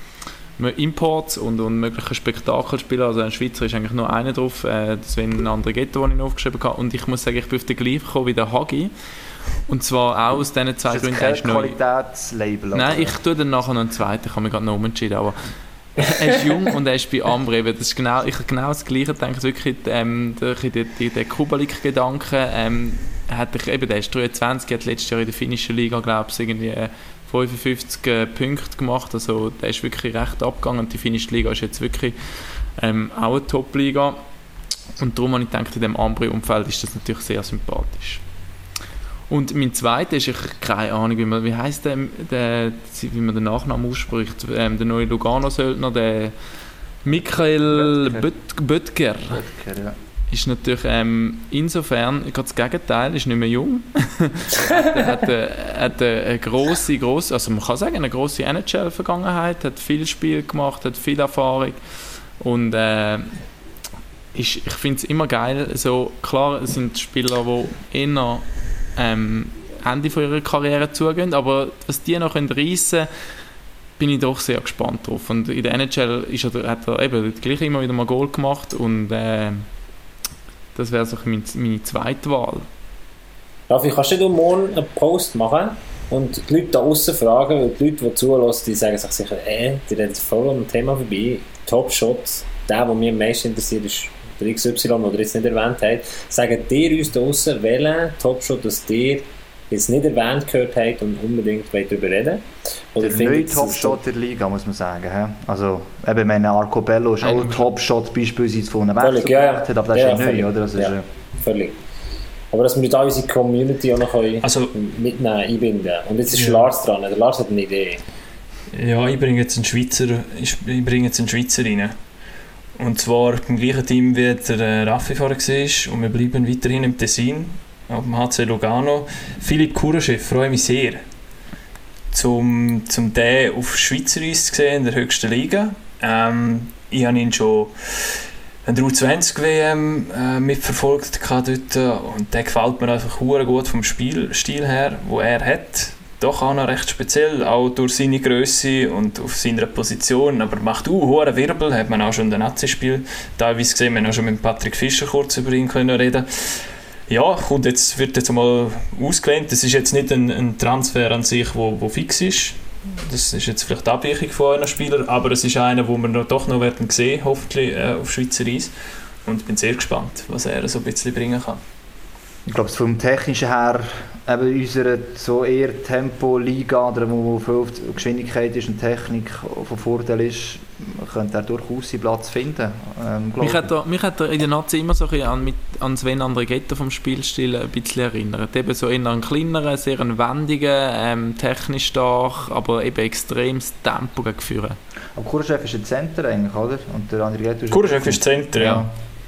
Imports und, und möglichen Spektakelspielern. Also ein Schweizer ist eigentlich nur einer drauf, äh, Sven Andreghetto, den ich noch aufgeschrieben habe. Und ich muss sagen, ich bin auf den gleichen gekommen wie der Hagi. Und zwar auch aus diesen zwei das Gründen. kein Er ist neu. Qualitätslabel? oder? Nein, ich tue dann nachher noch einen zweiten, ich habe mich gerade noch umentschieden, aber er ist jung und er ist bei Ambre, das ist genau, ich habe genau das Gleiche gedacht, wirklich ähm, der, der, der, der Kubalik-Gedanke, ähm, hat ich, eben, der ist 23, hat letztes Jahr in der finnischen Liga, glaube ich, irgendwie äh, 55 äh, Punkte gemacht, also der ist wirklich recht abgegangen und die finnische Liga ist jetzt wirklich ähm, auch eine Top-Liga und darum habe ich gedacht, in dem Ambre-Umfeld ist das natürlich sehr sympathisch. Und mein zweiter ist, ich keine Ahnung, wie, man, wie heißt der, der, wie man den Nachnamen ausspricht, ähm, der neue Lugano-Söldner, der Michael Böttger. Böt- Böttger, Okay, ja. ist natürlich ähm, insofern gerade das Gegenteil, ist nicht mehr jung. er hat, eine, hat eine, eine grosse, grosse, also man kann sagen, eine grosse NHL-Vergangenheit, hat viel Spiel gemacht, hat viel Erfahrung und äh, ist, ich finde es immer geil, so, klar es sind Spieler, die eher ähm, Ende von ihrer Karriere zugehen, aber was die noch reissen können, bin ich doch sehr gespannt drauf. Und in der NHL ist er, hat er eben gleich immer wieder mal Goal gemacht und äh, das wäre so mein, meine zweite Wahl. Raffi, kannst du morgen einen Post machen und die Leute da außen fragen, weil die Leute, die zulassen, die sagen sich sicher, äh, die reden voll am Thema vorbei. Top Shot, der, der mich am meisten interessiert, ist der XY, den ihr jetzt nicht erwähnt habt. Sagen ihr uns da außen, welchen Top Shot, das ihr jetzt nicht erwähnt gehört habt und unbedingt darüber reden Oder Der neue Topshot der Liga, muss man sagen. hä? Also, eben, meine Arco Bello ist auch ein Topshot beispielsweise von einem Völlig, Wechsel ja, ja. aber das Ja, ist ja, ja völlig. neu, oder? Also, Ja. ist, äh, Völlig. Aber dass wir da unsere Community auch noch können Also- mitnehmen, einbinden. Und jetzt ist Ja. Lars dran. Der Lars hat eine Idee. Ja, ich bringe jetzt einen Schweizer, ich ich bringe jetzt einen Schweizer rein. Und zwar beim gleichen Team wie der äh, Raffi vorher war. Und wir bleiben weiterhin im Tessin, auf dem HC Lugano. Philipp Kuraschew, freue mich sehr, zum, zum den auf Schweizer Eis zu sehen in der höchsten Liga. Ähm, ich habe ihn schon an der U20-WM äh, mitverfolgt dort und der gefällt mir einfach gut vom Spielstil her, wo er hat. Doch auch noch recht speziell, auch durch seine Größe und auf seiner Position, aber macht auch hohe Wirbel, hat man auch schon in den Nazi-Spiel teilweise gesehen, wir haben auch schon mit Patrick Fischer kurz über ihn können reden ja, kommt jetzt, wird jetzt mal ausgelehnt. Das ist jetzt nicht ein, ein Transfer an sich, wo, wo fix ist. Das ist jetzt vielleicht die Abweichung von einem Spieler, aber es ist einer, wo wir noch, doch noch werden sehen, hoffentlich äh, auf Schweizer Eis. Und ich bin sehr gespannt, was er so ein bisschen bringen kann. Ich glaube, vom Technischen her, eben unserer so eher Tempo-Liga, oder wo viel Geschwindigkeit ist und Technik von Vorteil ist, könnte er durchaus seinen Platz finden. Ähm, Mich hat, er, mich hat er in der Nazi immer so ein bisschen an, mit, an Sven Andreghetto vom Spielstil ein bisschen erinnert. Eben so eher einen kleineren, sehr einen wendigen, ähm, technisch stark, aber eben extremes Tempo gegen Führen. Aber Kurschef ist ein Center eigentlich, oder? Und der andere Ghetto Kurschef ist Center, ja.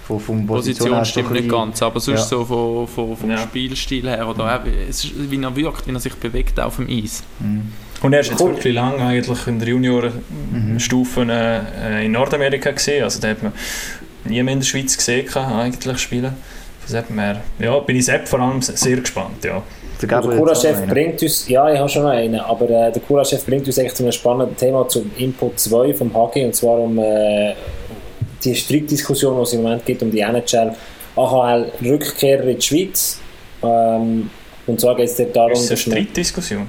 Von, vom Position, her stimmt nicht ganz, aber sonst Ja. so von, von, vom Ja. Spielstil her oder es ist, wie er wirkt, wie er sich bewegt auf dem Eis. Mhm. Und er ist jetzt Cool. wirklich lange eigentlich in der Juniorenstufe äh, in Nordamerika gesehen. Also da hat man nie mehr in der Schweiz gesehen, gehabt, eigentlich spielen. Von dem her, ja, bin ich selbst vor allem sehr gespannt, ja. Der auch einen. bringt uns, ja, ich habe schon noch einen, aber äh, der Kurachev bringt uns eigentlich zu einem spannenden Thema zum Input 2 vom Hockey und zwar um äh, die Streitdiskussion, die es im Moment gibt um die NHL, AHL Rückkehrer in die Schweiz. Ähm, und zwar geht es dort darum, Ist das eine man, Streitdiskussion?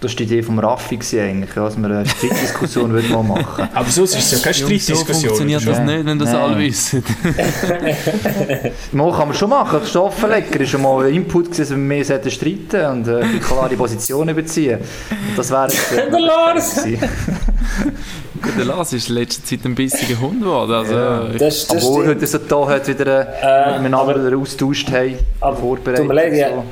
Das war die Idee vom Raffi eigentlich, dass wir eine Streitdiskussion mal machen Aber sonst ist es ja keine so Streitdiskussion. funktioniert das nicht, wenn das Nein. alle wissen. Mal kann man schon machen. Stoffenlecker ist schon mal ein Input gewesen, dass wir mehr sollten streiten und äh, klare Positionen beziehen. Und das wäre äh, Lars! Der Lars ist in letzter Zeit ein bissiger Hund geworden. Also, Ja. Das, das Obwohl stimmt. heute so da heute wieder Äh, äh, miteinander austauscht haben, aber vorbereitet. tut mir leid, und ja. so.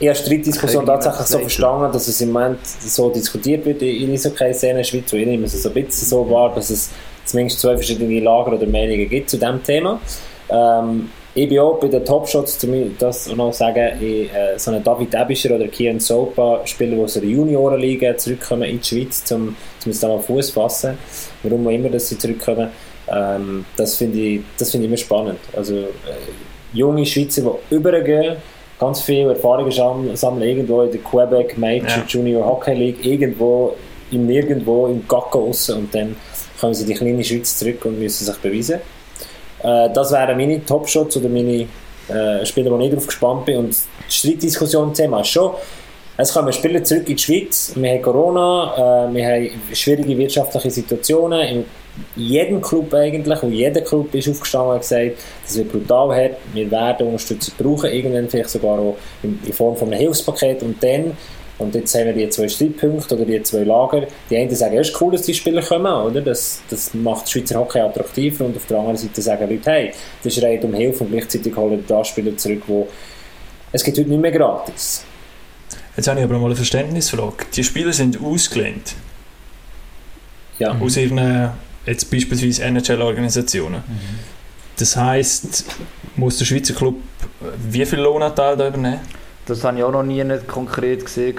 Ich habe die Streitdiskussion tatsächlich so verstanden, dass es im Moment so diskutiert wird in Eishockey-Szene in der Schweiz, wo ich nehme es so ein bisschen so wahr, dass es zumindest zwei verschiedene Lager oder Meinungen gibt zu diesem Thema. Ähm, ich bin auch bei den Topshots, mir das noch sagen, ich, äh, so einen David Ebischer oder Kian Sopa, Spieler, die aus der Juniorenliga zurückkommen in die Schweiz, zum, zum da mal Fuß fassen, warum auch immer, dass sie zurückkommen, ähm, das finde ich, das finde ich immer spannend. Also äh, junge Schweizer, die übergehen, ganz viel Erfahrungen sam- sammeln, irgendwo in der Quebec Major Ja. Junior Hockey League, irgendwo im Nirgendwo im Gacko raus und dann kommen sie in die kleine Schweiz zurück und müssen sich beweisen. Äh, das wären meine Top-Shots oder meine äh, Spieler, wo ich drauf gespannt bin. Und die Streitdiskussion-Thema ist schon, es kommen Spieler zurück in die Schweiz, wir haben Corona, äh, wir haben schwierige wirtschaftliche Situationen, in jedem Club eigentlich, und jeder Club ist aufgestanden und gesagt, das wird brutal hart, wir werden Unterstützung brauchen, irgendwann vielleicht sogar auch in, in Form von einem Hilfspaket. Und dann und jetzt haben wir die zwei Streitpunkte oder die zwei Lager. Die einen sagen, es ist cool, dass die Spieler kommen, oder? Das, das macht Schweizer Hockey attraktiver. Und auf der anderen Seite sagen Leute, hey, das ist rein um Hilfe und gleichzeitig holen die da Spieler zurück, wo es geht heute nicht mehr gratis. Jetzt habe ich aber mal eine Verständnisfrage. Die Spieler sind ausgelehnt Ja. aus ihren, jetzt beispielsweise NHL-Organisationen. Das heisst, muss der Schweizer Club wie viel Lohnanteil da übernehmen? Das habe ich auch noch nie nicht konkret gesehen.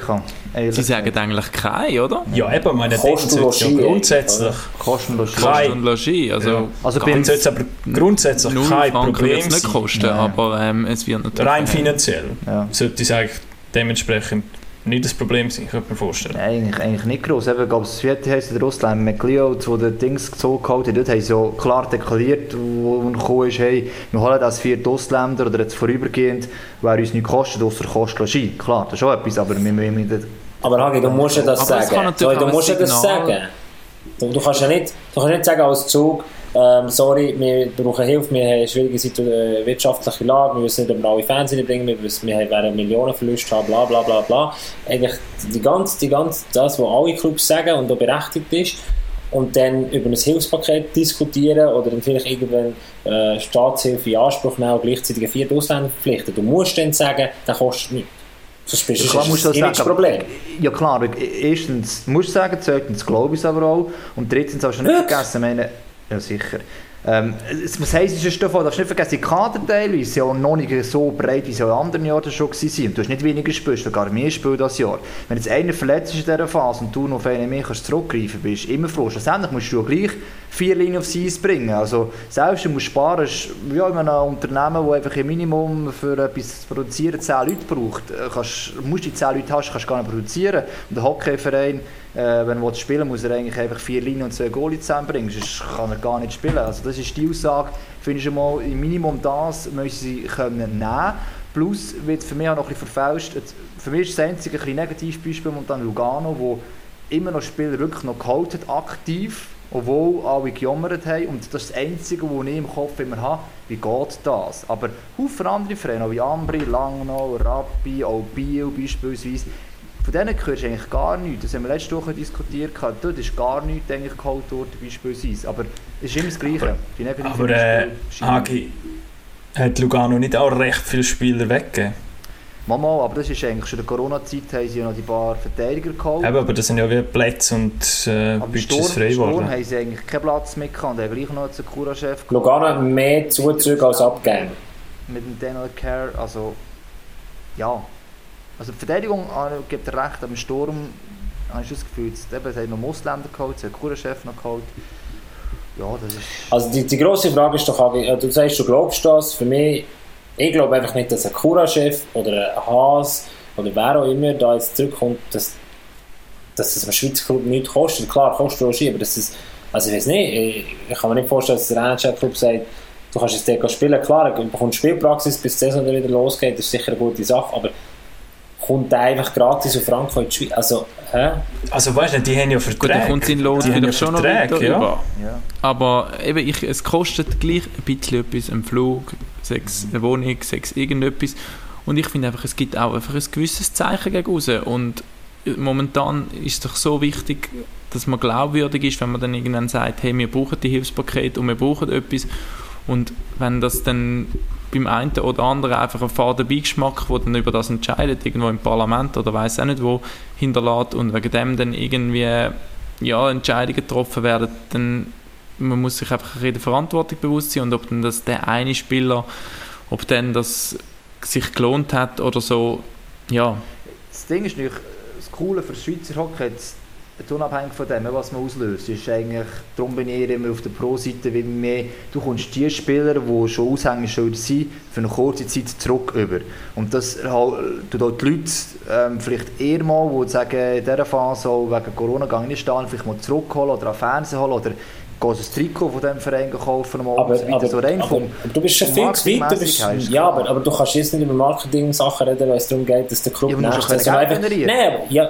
ehrlich Sie sagen eigentlich kein, oder? Ja, eben, meine Kosten Denken sollte ja grundsätzlich, Kostenlos. Kein- Kost und Logis. Also, Ja. Also es aber grundsätzlich null kein Franken Problem es nicht kosten, Ja. aber ähm, es wird natürlich... Rein finanziell ja. sollte es eigentlich dementsprechend nicht das Problem sein, könnte mir vorstellen. Nein, eigentlich, eigentlich nicht gross. Eben, ich glaube, das vierte heisst in Russland, McLeod, wo der Dings gezogen hat, dort haben sie ja klar deklariert, wo wo gekommen ist, hey, wir holen das vierte Ausländer oder jetzt vorübergehend, weil uns nichts kostet, außer kostet Logis. Klar, das ist auch etwas, aber wir müssen nicht... Aber Hagi, du musst ja das Aber sagen. natürlich Sorry, du musst ja das sagen. Du, du, kannst ja nicht, du kannst nicht sagen als Zug, ähm, sorry, wir brauchen Hilfe, wir haben eine schwierige Situ äh, wirtschaftliche Lage, wir wissen nicht, ob wir alle Fans bringen, wir, wissen, wir werden Millionenverluste haben, bla bla bla bla. Eigentlich die ganze, die ganze, das, was alle Clubs sagen und auch berechtigt ist, und dann über ein Hilfspaket diskutieren oder dann vielleicht irgendwann äh, Staatshilfe in Anspruch nehmen und gleichzeitig vierten Ausländer verpflichten. Du musst dann sagen, das kostet nichts. Sonst bist du musst das das sagen, Problem. Ja klar, erstens musst du sagen, zweitens glaube ich es aber auch und drittens darfst du nicht vergessen, meine, ja sicher, ähm, was heisst, es davon, darfst du nicht vergessen, die Kader teilweise sind ja noch nicht so breit, wie sie in anderen Jahren schon waren. Und du hast nicht weniger gespielt, sogar mehr gespielt das Jahr. Wenn jetzt einer verletzt ist in dieser Phase und du noch auf einen mehr kannst zurückgreifen bist du immer froh. Schlussendlich musst du ja gleich vier Linien aufs Eis bringen. Also selbst du musst sparen, ist ja, in einem Unternehmen, das einfach ein Minimum für etwas zu produzieren 10 Leute braucht. äh, Kannst, musst du die 10 Leute hast, kannst du gar nicht produzieren. Und der Hockeyverein, äh, wenn er spielen muss er eigentlich einfach vier Linien und zwei Goalies zusammenbringen, sonst kann er gar nicht spielen. Also das ist die Aussage, finde ich schon mal, im Minimum das müssen sie können nehmen. Plus wird für mich auch noch ein bisschen verfälscht. Für mich ist das einzige ein Negativbeispiel momentan Lugano, wo immer noch Spieler wirklich noch geholt hat, aktiv, obwohl alle gejammert haben. Und das ist das Einzige, was ich im Kopf immer habe, wie geht das? Aber Haufen andere Vereine, wie Ambri, Langnau, Rappi, auch Biel beispielsweise, von denen hörst du eigentlich gar nichts. Das haben wir letzte Woche diskutiert. gehabt. Dort ist gar nichts eigentlich geholt worden, beispielsweise. Aber es ist immer das Gleiche. Die negativen Aber äh, Hagi, hat Lugano nicht auch recht viele Spieler weggegeben? Mama, aber das ist eigentlich schon in der Corona-Zeit, haben sie ja noch die paar Verteidiger geholt. Eben, aber das sind ja wie Plätze und äh, aber Budgets Sturm, frei Sturm geworden. haben sie eigentlich keinen Platz mehr gehabt und haben gleich noch einen Sakura-Chef geholt. Lugano hat mehr Zuzüge als Abgänge. mit dem Daniel Care, also ja. Also die Verteidigung äh, gibt recht, im Sturm habe ich das Gefühl, sie haben noch Ausländer geholt, haben den Kurenchef noch geholt. Ja, das ist... Also die, die grosse Frage ist doch, äh, du sagst, du glaubst das. Für mich, ich glaube einfach nicht, dass ein Cura-Chef oder ein Haas oder wer auch immer da jetzt zurückkommt, dass, dass es einem Schweizer Club nichts kostet. Klar, kostet Logis, aber das ist, also ich weiß nicht, ich, ich kann mir nicht vorstellen, dass der NHL-Club sagt, du kannst jetzt dort spielen. Klar, du bekommst Spielpraxis, bis die Saison wieder losgeht, das ist sicher eine gute Sache, aber kommt der einfach gratis auf Frankfurt in die Schweiz? Also, hä? Also weißt du, die haben ja Gut, dann Verträge. kommt sein Lohn Die haben vielleicht ja schon noch Verträge, weiter ja. Ja. Aber eben, ich, es kostet gleich ein bisschen etwas, ein Flug, sechs, eine Wohnung, sechs irgendetwas. Und ich finde einfach, es gibt auch einfach ein gewisses Zeichen gegen raus. Und momentan ist es doch so wichtig, dass man glaubwürdig ist, wenn man dann irgendwann sagt, hey, wir brauchen die Hilfspakete und wir brauchen etwas. Und wenn das dann beim einen oder anderen einfach ein faden Beigeschmack, der dann über das entscheidet, irgendwo im Parlament oder weiß auch nicht wo, hinterlässt und wegen dem dann irgendwie ja, Entscheidungen getroffen werden, dann man muss sich einfach der Verantwortung bewusst sein und ob dann das der eine Spieler, ob dann das sich gelohnt hat oder so, ja, Das Ding ist natürlich, das Coole für das Schweizer Hockey, jetzt unabhängig von dem, was man auslöst, ist eigentlich, darum bin ich immer auf der Pro-Seite, weil mehr, du kommst die Spieler, die schon Aushängeschilder sind, für eine kurze Zeit zurück über. Und das tut auch die Leute ähm, vielleicht eher mal, die sagen, in dieser Phase auch wegen Corona ich nicht stehen, vielleicht mal zurückholen oder an Fernsehen holen oder gehen das Trikot von diesem Verein kaufen mal Aber, und so weiter. aber, so rein aber, aber du bist schon viel zu weit. Du bist, ja, aber, aber du kannst jetzt nicht über Marketing-Sachen reden, wenn es darum geht, dass der Club Ja, generieren. Nein, aber, ja,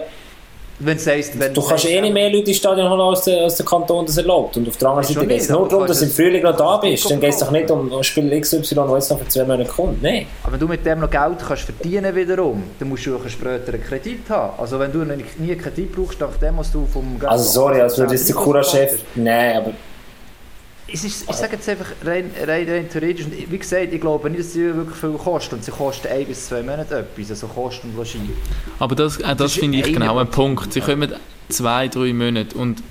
wenn es heisst, wenn du kannst eh nicht mehr Leute ins Stadion holen, als der, als der Kanton das erlaubt. Und auf der anderen Seite geht es nur darum, dass du im Frühling noch da das bist. Dann geht es doch nicht kaufen. um Spieler XY, der jetzt noch für zwei Monate kommt. Nein. Aber wenn du mit dem noch Geld kannst verdienen wiederum, dann musst du auch später einen Kredit haben. Also wenn du noch nie einen Kredit brauchst, nachdem was du vom Geld... Also sorry, als würde jetzt der Cura-Chef... Nein, aber Es ist, ich sage jetzt einfach rein, rein, rein theoretisch, und wie gesagt, ich glaube nicht, dass sie wirklich viel kosten. Und sie kosten ein bis zwei Monate etwas, also Kosten und Logis. Aber das, auch das ist finde ich genau ein Punkt. Sie kommen zwei, drei Monate und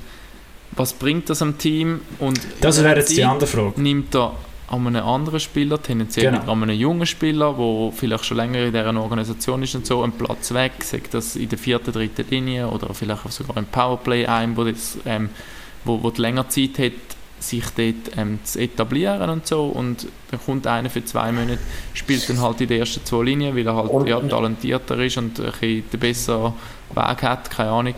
was bringt das am Team? Und Das wäre jetzt die andere Frage. Nimmt er an einen anderen Spieler, tendenziell Genau. an einen jungen Spieler, der vielleicht schon länger in dieser Organisation ist und so, einen Platz weg, sagt das in der vierten, dritten Linie oder vielleicht auch sogar im Powerplay ein, wo, das, ähm, wo, wo die länger Zeit hat, sich dort ähm, zu etablieren und so und dann kommt einer für zwei Monate, spielt dann halt in den ersten zwei Linien, weil er halt Und- ja, talentierter ist und ein bisschen den besseren Weg hat, keine Ahnung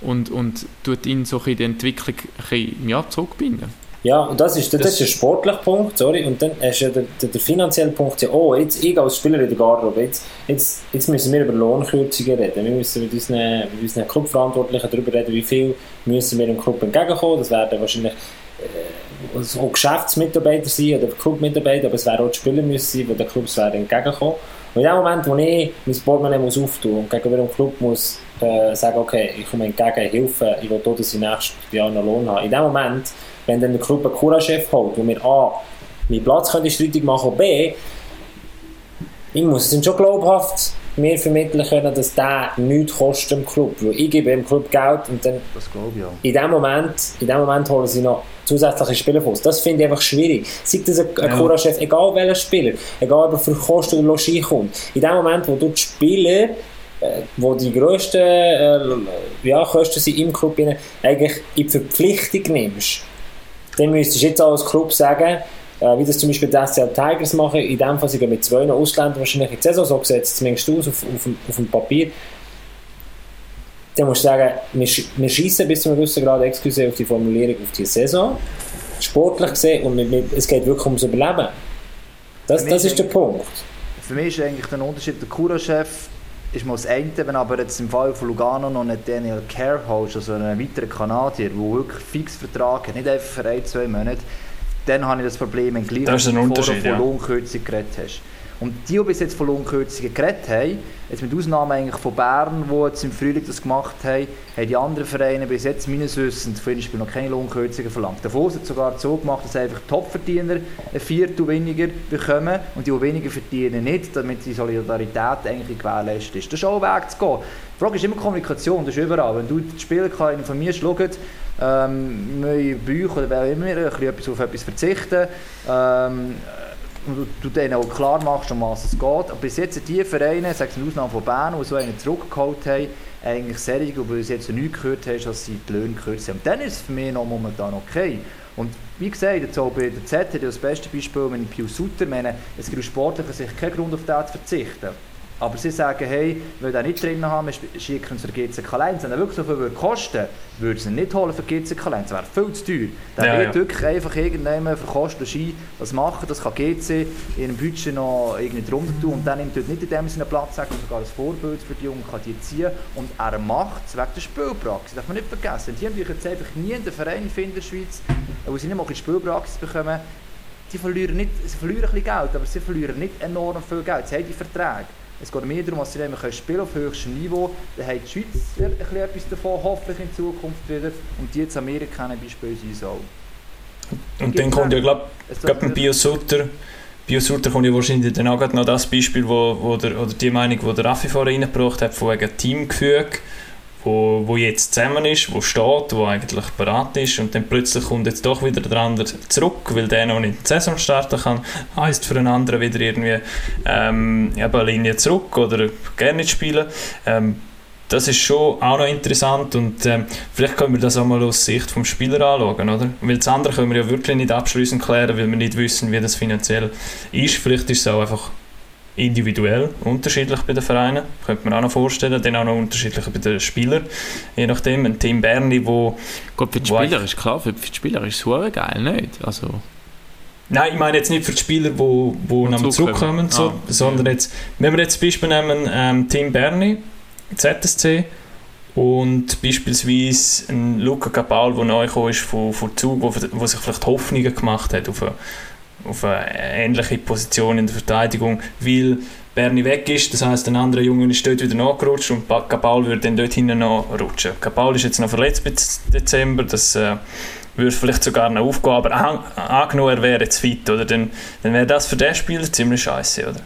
und, und tut ihn so ein bisschen die Entwicklung ein bisschen, ja, zurückbinden. Ja, und das ist, das, Das- ist der sportliche Punkt, sorry. Und dann hast du ja der, der, der finanzielle Punkt, ja, oh, jetzt ich als Spieler in der Garderobe, jetzt, jetzt, jetzt müssen wir über Lohnkürzungen reden. Wir müssen mit unseren, mit unseren Clubverantwortlichen darüber reden, wie viel müssen wir dem Club entgegenkommen. Das werden wahrscheinlich äh, also auch Geschäftsmitarbeiter sein oder Clubmitarbeiter, aber es werden auch die Spieler müssen sein, die den Clubs entgegenkommen. Und in dem Moment, wo ich mein Portemonnaie muss auftun und gegenüber dem Club muss äh, sagen, okay, ich komme entgegen, Hilfe, ich will auch, dass ich nächstes Jahr noch Lohn habe. In dem Moment, wenn dann der Club einen Cura-Chef holt, wo wir A, meinen Platz könnte streitig machen B, ich muss es dann schon glaubhaft mir vermitteln können, dass der nichts kostet im Club. Weil ich gebe dem Club Geld und dann Das glaube ich auch. in dem Moment, in dem Moment holen sie noch zusätzliche Spieler von uns. Das finde ich einfach schwierig. Sei das ein, ein Ja. Cura-Chef, egal welcher Spieler, egal ob er für Kosten oder Logis kommt. In dem Moment, wo du die Spieler, äh, wo die grössten äh, ja, Kosten sind im Club, eigentlich in die Verpflichtung nimmst, dann müsstest du jetzt auch als Club sagen, wie das zum Beispiel die SCL Tigers machen, in dem Fall gehen mit zwei Ausländern wahrscheinlich in die Saison, so es zumindest aus auf, auf, dem- auf dem Papier, dann musst du sagen, wir, wir schießen bis zu einem gewissen Grad, excuse auf die Formulierung, auf die Saison, sportlich gesehen, und mit, mit, es geht wirklich ums Überleben. Das, das ist der Punkt. Für mich ist eigentlich der Unterschied, der Cura-Chef ist mal das eine, wenn aber jetzt im Fall von Lugano noch einen Daniel Care hast, also einen weiteren Kanadier, der wirklich fix Vertrag hat, nicht einfach für ein, zwei Monate, dann habe ich das Problem, wenn gleich Das ist ein vorher Unterschied, von ja. Lohnkürzung geredet hast. Und die, die bis jetzt von Lohnkürzungen geredet haben, jetzt mit Ausnahme eigentlich von Bern, die jetzt im Frühling das gemacht haben, haben die anderen Vereine bis jetzt meines Wissens zum Beispiel noch keine Lohnkürzungen verlangt. Davos hat sogar so gemacht, dass einfach Topverdiener ein Viertel weniger bekommen und die, die weniger verdienen, nicht, damit die Solidarität eigentlich gewährleistet ist. Das ist auch ein Weg zu gehen. Die Frage ist immer Kommunikation, das ist überall. Wenn du die Spieler informierst, schaut, ähm, neue Bücher oder wer immer, ein bisschen auf etwas verzichten, ähm, du, du denen auch klar machst, um was es geht. Bis jetzt die Vereine, sagen wir Ausnahme von Bern, die so einen zurückgeholt haben, eigentlich sehr, und weil sie jetzt noch nichts gehört haben, dass sie die Löhne gekürzt haben. Und dann ist es für mich noch momentan okay. Und wie gesagt, jetzt auch bei der Z das beste Beispiel mit Pius Sutter. Ich meine, es gibt aus sportlicher Sicht keinen Grund, auf das zu verzichten. Aber sie sagen, hey, wir wollen nicht drin haben, wir schicken uns für GCK Lenz. Wenn er wirklich so viel würde kosten würde, sie nicht holen für GCK Lenz. Das wäre viel zu teuer. Dann Ja, wird ja. wirklich einfach irgendjemand für Kosten Ski das machen. Das kann GC in einem Budget noch irgendwie drunter tun. Und dann nimmt dort nicht in dem Sinne Platz, sagt man sogar als Vorbild für die Jungen, kann die ziehen. Und er macht es wegen der Spielpraxis. Das darf man nicht vergessen. Die haben jetzt einfach nie einen Verein finden in der Schweiz, wo sie nicht mal ein bisschen Spielpraxis bekommen. Die verlieren nicht, sie verlieren ein bisschen Geld, aber sie verlieren nicht enorm viel Geld. Sie haben die Verträge. Es geht mehr darum, dass sie können spielen auf höchstem Niveau. Dann hat die Schweiz ein bisschen etwas davon, hoffentlich in Zukunft wieder. Und die jetzt Amerika kennen beispielsweise auch. Und dann kommt ja, glaube ich, beim Bio Sutter, kommt ja wahrscheinlich dann auch noch das Beispiel, wo, wo der, oder die Meinung, die der Raffi vorher reingebracht hat, von wegen Teamgefüge, wo, wo jetzt zusammen ist, wo steht, wo eigentlich bereit ist und dann plötzlich kommt jetzt doch wieder der andere zurück, weil der noch nicht die Saison starten kann, heisst für einen anderen wieder irgendwie ähm, eben eine Linie zurück oder gerne nicht spielen. Ähm, das ist schon auch noch interessant und ähm, vielleicht können wir das auch mal aus Sicht vom Spieler anschauen, oder? Weil das andere können wir ja wirklich nicht abschließend klären, weil wir nicht wissen, wie das finanziell ist. Vielleicht ist es auch einfach individuell unterschiedlich bei den Vereinen, könnte man auch noch vorstellen, dann auch noch unterschiedlich bei den Spielern, je nachdem. Ein Team Berni, wo... Gut, für die Spieler ist klar, für die Spieler ist es hure geil, nicht? Also, Nein, ich meine jetzt nicht für die Spieler, die wo, wo noch zurückkommen. so, Ah, sondern jetzt, wenn wir jetzt das Beispiel nehmen, ähm, Team Berni, ZSC und beispielsweise ein Luca Capal, der neu gekommen ist von, von Zug, wo, wo sich vielleicht Hoffnungen gemacht hat auf eine, auf eine ähnliche Position in der Verteidigung, weil Berni weg ist, das heisst, ein anderer Junge ist dort wieder nachgerutscht und Pa- Capal würde dann dort hinten nachrutschen. Capal ist jetzt noch verletzt bis Dezember, das äh, würde vielleicht sogar noch aufgehen, aber an, angenommen, er wäre jetzt fit, oder, dann, dann wäre das für den Spieler ziemlich scheiße, oder?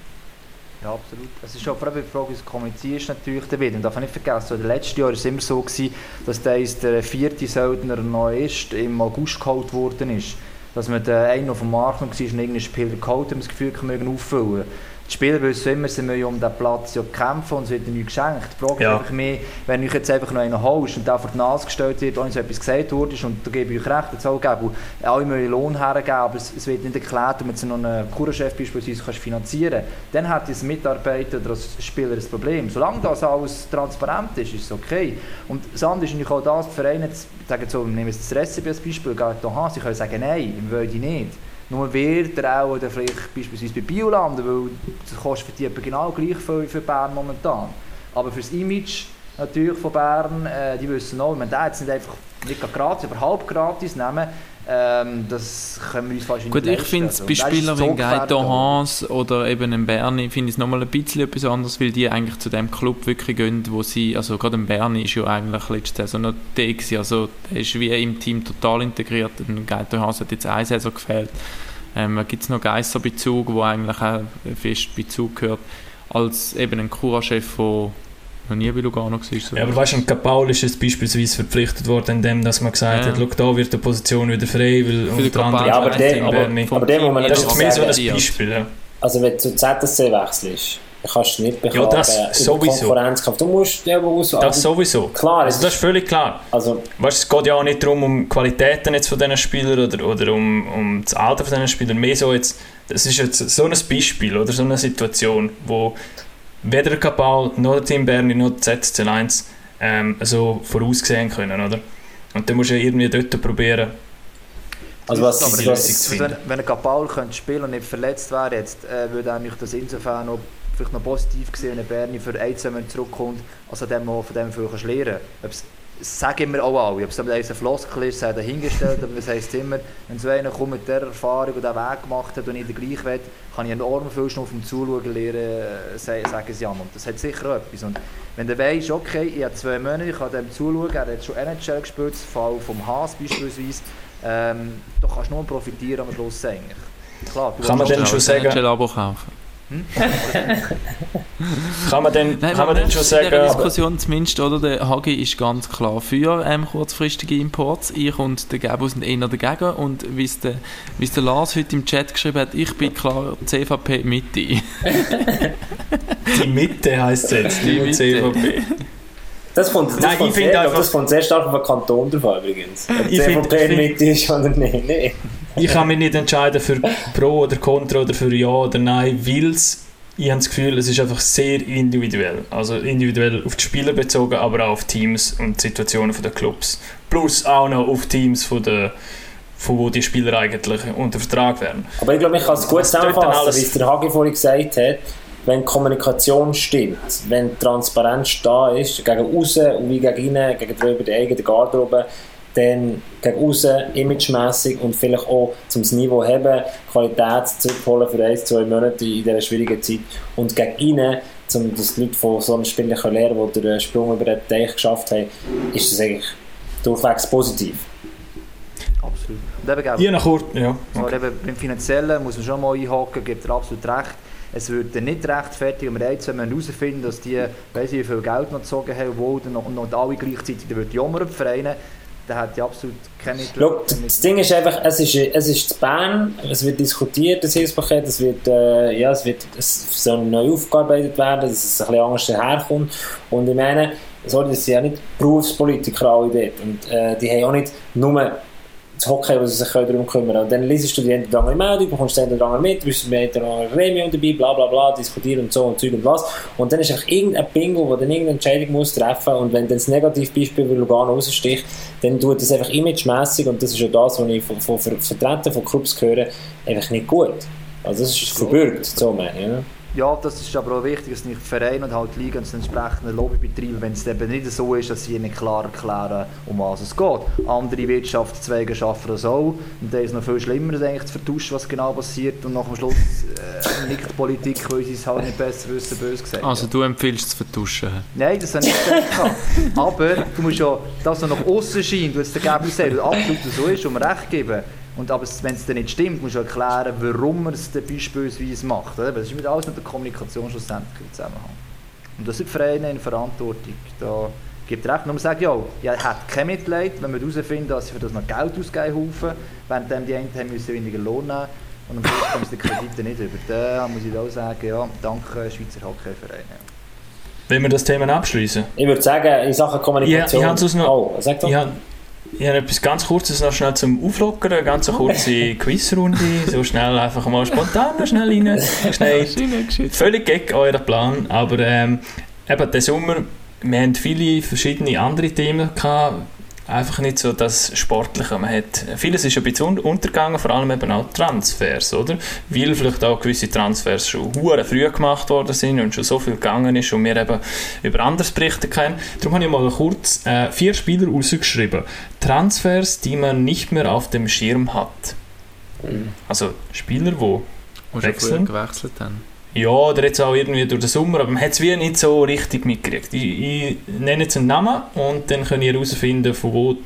Ja, absolut. Es ist auch vor allem die Frage, wie es kommuniziert natürlich damit. Und darf nicht vergessen, so in den letzten Jahren war es immer so, gewesen, dass der, der vierte Söldner neu ist, im August geholt worden ist. Dass man den einen auf dem Markt war und irgendeinen Spieler geholt um das Gefühl wir mögen auffüllen. Die Spieler wissen immer, sie müssen um diesen Platz ja kämpfen und es wird ihnen nichts geschenkt. Die Frage Ja. ist einfach mehr, wenn ich jetzt einfach noch einen holst und der vor die Nase gestellt wird, ohne so etwas gesagt wurde, und da gebe ich euch recht, jetzt auch geben, alle müssen Lohn hergeben, aber es, es wird nicht erklärt, damit du noch einen Kurachef beispielsweise kannst finanzieren dann hat als Mitarbeiter oder als Spieler ein Problem. Solange das alles transparent ist, ist es okay. Und das andere ist natürlich auch das, die Vereine, sagen so, nehmen wir das Recipe als Beispiel, gehen sie können sagen, nein, wir wollen die nicht. Nur wird er auch oder vielleicht beispielsweise bei Biolanden, weil das kostet für die genau gleich viel für Bern momentan. Aber für das Image natürlich von Bern, äh, die wissen auch, wenn der jetzt nicht einfach nicht gerade gratis, aber halb gratis nehmen, ähm, das können wir uns fast gut, ich finde es bei Spielern wie Gaetan Hans oder eben ein Berni, finde ich es nochmal ein bisschen etwas anderes, weil die eigentlich zu dem Club wirklich gehen, wo sie, also gerade ein Berni ist ja eigentlich letzte Saison noch der gewesen, also der ist wie im Team total integriert, ein Gaetan Hans hat jetzt eine Saison gefehlt. Ähm, da gibt es noch Geisserbezug, wo eigentlich auch fest Bezug gehört, als eben ein Cura-Chef, der noch nie bei Lugano war. So. Ja, aber weißt du, ein Capal ist jetzt beispielsweise verpflichtet worden, indem dass man gesagt Ja. hat, schau, da wird die Position wieder frei, weil Für unter anderem Ja, aber der- aber- aber der muss man Das ist doch mehr so ein Beispiel, ja. Also wenn du zu ZSC wechselst, kannst du nicht beklagen das über sowieso. Konkurrenzkampf. Du musst ja aus... Das sowieso. Klar, Also das ist völlig klar. also Weißt, es geht ja auch nicht darum, um Qualitäten jetzt von diesen Spielern oder, oder um, um das Alter von diesen Spielern. Mehr so jetzt, das ist jetzt so ein Beispiel oder so eine Situation, wo weder der Kapal, noch der Team Berni, noch der ZSC 1 ähm, so vorausgesehen können, oder? Und dann musst du ja irgendwie dort probieren. Also was, aber zu wenn, finden. wenn ein Kapal könnte spielen und nicht verletzt wäre, jetzt, äh, würde eigentlich das insofern noch, vielleicht noch positiv gesehen, wenn Berni für ein, zurückkommt, als an dem man von dem viel kannst lernen kannst. Das sagen immer auch alle. Ob es aber ein Floskel ist, sei dahingestellt, aber das heisst immer, wenn so einer kommt mit der Erfahrung und den Weg gemacht hat und ich den gleich will, kann ich enorm viel schon auf dem Zuschauen lernen, äh, sagen sie an. Und das hat sicher auch etwas. Und wenn du weißt, okay, ich habe zwei Monate, ich kann dem zuschauen, er hat schon NHL gespielt, das Fall vom Haas beispielsweise, ähm, da kannst du nur profitieren am Schluss eigentlich. Klar, du Kann man denn auch- schon sagen- ein Abo kaufen. Kann man denn, Nein, kann man denn schon in der sagen, Diskussion zumindest, oder? Der Hagi ist ganz klar für ähm, kurzfristige Imports. Ich und der Gabo sind eher dagegen. Und wie es der, wie es der Lars heute im Chat geschrieben hat, ich bin klar CVP Mitte. die Mitte heisst es jetzt, Die die Mitte. CVP. das kommt, das, Nein, kommt ich finde sehr, einfach- das kommt sehr stark auf den Kanton drauf an, übrigens. Ob CVP ich finde- mit ist oder nicht. Nee. Ich kann mich nicht entscheiden für Pro oder Contra oder für Ja oder Nein, weil ich habe das Gefühl, es ist einfach sehr individuell. Also individuell auf die Spieler bezogen, aber auch auf Teams und Situationen der Clubs. Plus auch noch auf Teams von der von wo die Spieler eigentlich unter Vertrag werden. Aber ich glaube, ich kann es gut dann zusammenfassen, wie es der Hagi vorhin gesagt hat. Wenn die Kommunikation stimmt, wenn die Transparenz da ist, gegen außen und wie gegen innen, gegenüber der eigenen Garderobe, dann gegen außen imagemässig und vielleicht auch zum Niveau haben, Qualität zurückholen für ein, zwei Monate in dieser schwierigen Zeit und gegen innen um dass die Leute von so einem Spiel können lernen die den Sprung über den Teich geschafft haben, ist das eigentlich durchwegs positiv. Absolut. Und eben, Je nach Ort, ja. so eben beim Finanziellen muss man schon mal einhaken, gibt er absolut recht. Es würde nicht rechtfertigen, wenn wir jetzt wenn wir herausfinden, dass die, weiss ich, wie viel Geld noch gezogen haben, wo dann noch, noch alle gleichzeitig, dann würde jammern die Vereine, dann hat die absolut keine Schau, das Ding ist einfach, es ist, es ist zu Bern, es wird diskutiert, das Hilfspaket, es wird, äh, ja, es wird es soll neu aufgearbeitet werden, dass es ein bisschen anders daherkommt. Und ich meine, sorry, das sind ja nicht Berufspolitiker alle dort. Und äh, die haben auch nicht nur das Hockey, wo sie sich darum kümmern können. Und dann liest du die eine oder andere Meldung, bekommst den oder anderen mit, bist mit einer Gremium dabei, bla bla bla, diskutieren und so und Zeug und was. Und dann ist einfach irgendein Bingo, wo dann irgendeine Entscheidung muss treffen und wenn dann das Negativbeispiel wie Lugano raussticht, dann tut das einfach imagemässig und das ist ja das, was ich von, von, von Vertretern von Clubs höre, einfach nicht gut. Also das ist verbürgt, so meine ich. Ja. Ja, das ist aber auch wichtig, dass nicht Vereine und halt Liga und das entsprechende Lobby betreiben, wenn es eben nicht so ist, dass sie nicht klar erklären, um was es geht. Andere Wirtschaftszweige schaffen das auch und da ist es noch viel schlimmer, eigentlich zu vertuschen, was genau passiert und nach dem Schluss äh, nickt die Politik, weil sie es halt nicht besser wissen, böse gesagt. Also du empfiehlst es zu vertuschen? Nein, das habe ich nicht gesagt. Aber du musst ja, das, was nach außen scheint, du hast den Ergebnis sehen, und absolut so ist, um recht geben. Und aber wenn es dann nicht stimmt, musst du erklären, warum man es dann beispielsweise macht. Oder? Das ist mit alles mit der Kommunikation schlussendlich im Zusammenhang. Und das sind die Vereine in Verantwortung. Da gibt recht. Nur sagen, ja, ja, hat kein Mitleid, wenn wir herausfinden, dass sie für das noch Geld ausgeben Haufen, während die einen haben müssen weniger Lohn nehmen und am Schluss kommen sie die Kredite nicht über. Da muss ich auch sagen, ja, danke Schweizer Hockeyverein. Ja. Wenn wir das Thema abschließen. Ich würde sagen, in Sachen Kommunikation... Ja, ich habe sonst noch- Oh, sag doch. Ich ich habe etwas ganz Kurzes noch schnell zum Auflockern, eine ganz kurze Quizrunde, so schnell einfach mal spontan noch schnell rein, geschneit. Völlig gegen euren Plan, aber ähm, eben der Sommer, wir haben viele verschiedene andere Themen gehabt, einfach nicht so das Sportliche. Man hat, vieles ist ein bisschen un- untergegangen, vor allem eben auch Transfers, oder? Weil vielleicht auch gewisse Transfers schon hure früh gemacht worden sind und schon so viel gegangen ist und wir eben über anderes berichten können. Darum habe ich mal kurz äh, vier Spieler rausgeschrieben. Transfers, die man nicht mehr auf dem Schirm hat. Also Spieler, die Wechseln? gewechselt haben. Ja, oder jetzt auch irgendwie durch den Sommer, aber man hat es wie nicht so richtig mitgekriegt. Ich, ich nenne jetzt einen Namen und dann könnt ihr herausfinden, von wo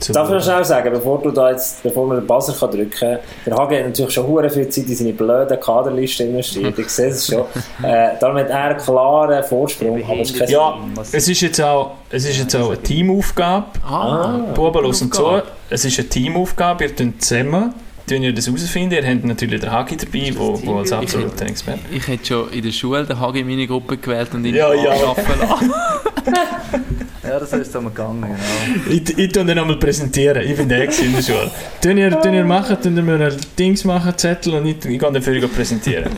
zu Darf ich noch schnell sagen, bevor du da jetzt, bevor wir den Buzzer kann drücken kann, der Hagi hat natürlich schon hure viel Zeit in seine blöde Kaderliste investiert, ich sehe es schon. Äh, darum hat er einen klaren Vorsprung, aber es ist kein Ja, es ist jetzt auch, es ist jetzt auch eine Teamaufgabe. Ah, Buben, hören zu. Es ist eine Teamaufgabe, ihr tut zusammen tun ihr das herausfinden. Ihr habt natürlich den Hagi dabei, wo, wo als absoluter Experte Ich hätte schon in der Schule den Hagi in meine Gruppe gewählt und ihn Ja, ja. lassen. Ja, das ist so gegangen, genau. Ich, ich tue den einmal präsentieren. Ich bin der in der Schule. Tun ihr, tun ihr machen, tun ihr mir Dings machen, Zettel und ich, ich gehe euch präsentieren.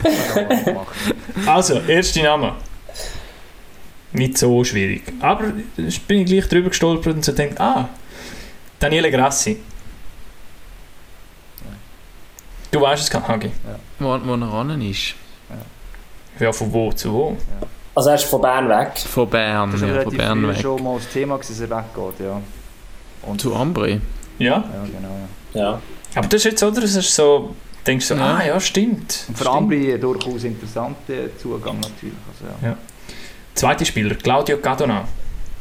Also, erster Name. Nicht so schwierig. Aber ich bin ich gleich drüber gestolpert und so denkt, ah, Daniele Grassi. Du weißt es, gar Hagi. Wo, wo er ran ist. Ja, von wo zu wo? Also er ist von Bern weg. Von Bern, Das war ja, von relativ Bern früh weg. schon mal das Thema, dass er weggeht, ja. Und, Zu Ambri. Ja. ja, genau. Ja. Ja. Aber das ist jetzt, oder? Das ist so, denkst du so, Ja. ah ja, stimmt. Und für stimmt. Ambri ein durchaus interessanter Zugang natürlich. Also, ja. Zweiter Spieler, Claudio Cadona.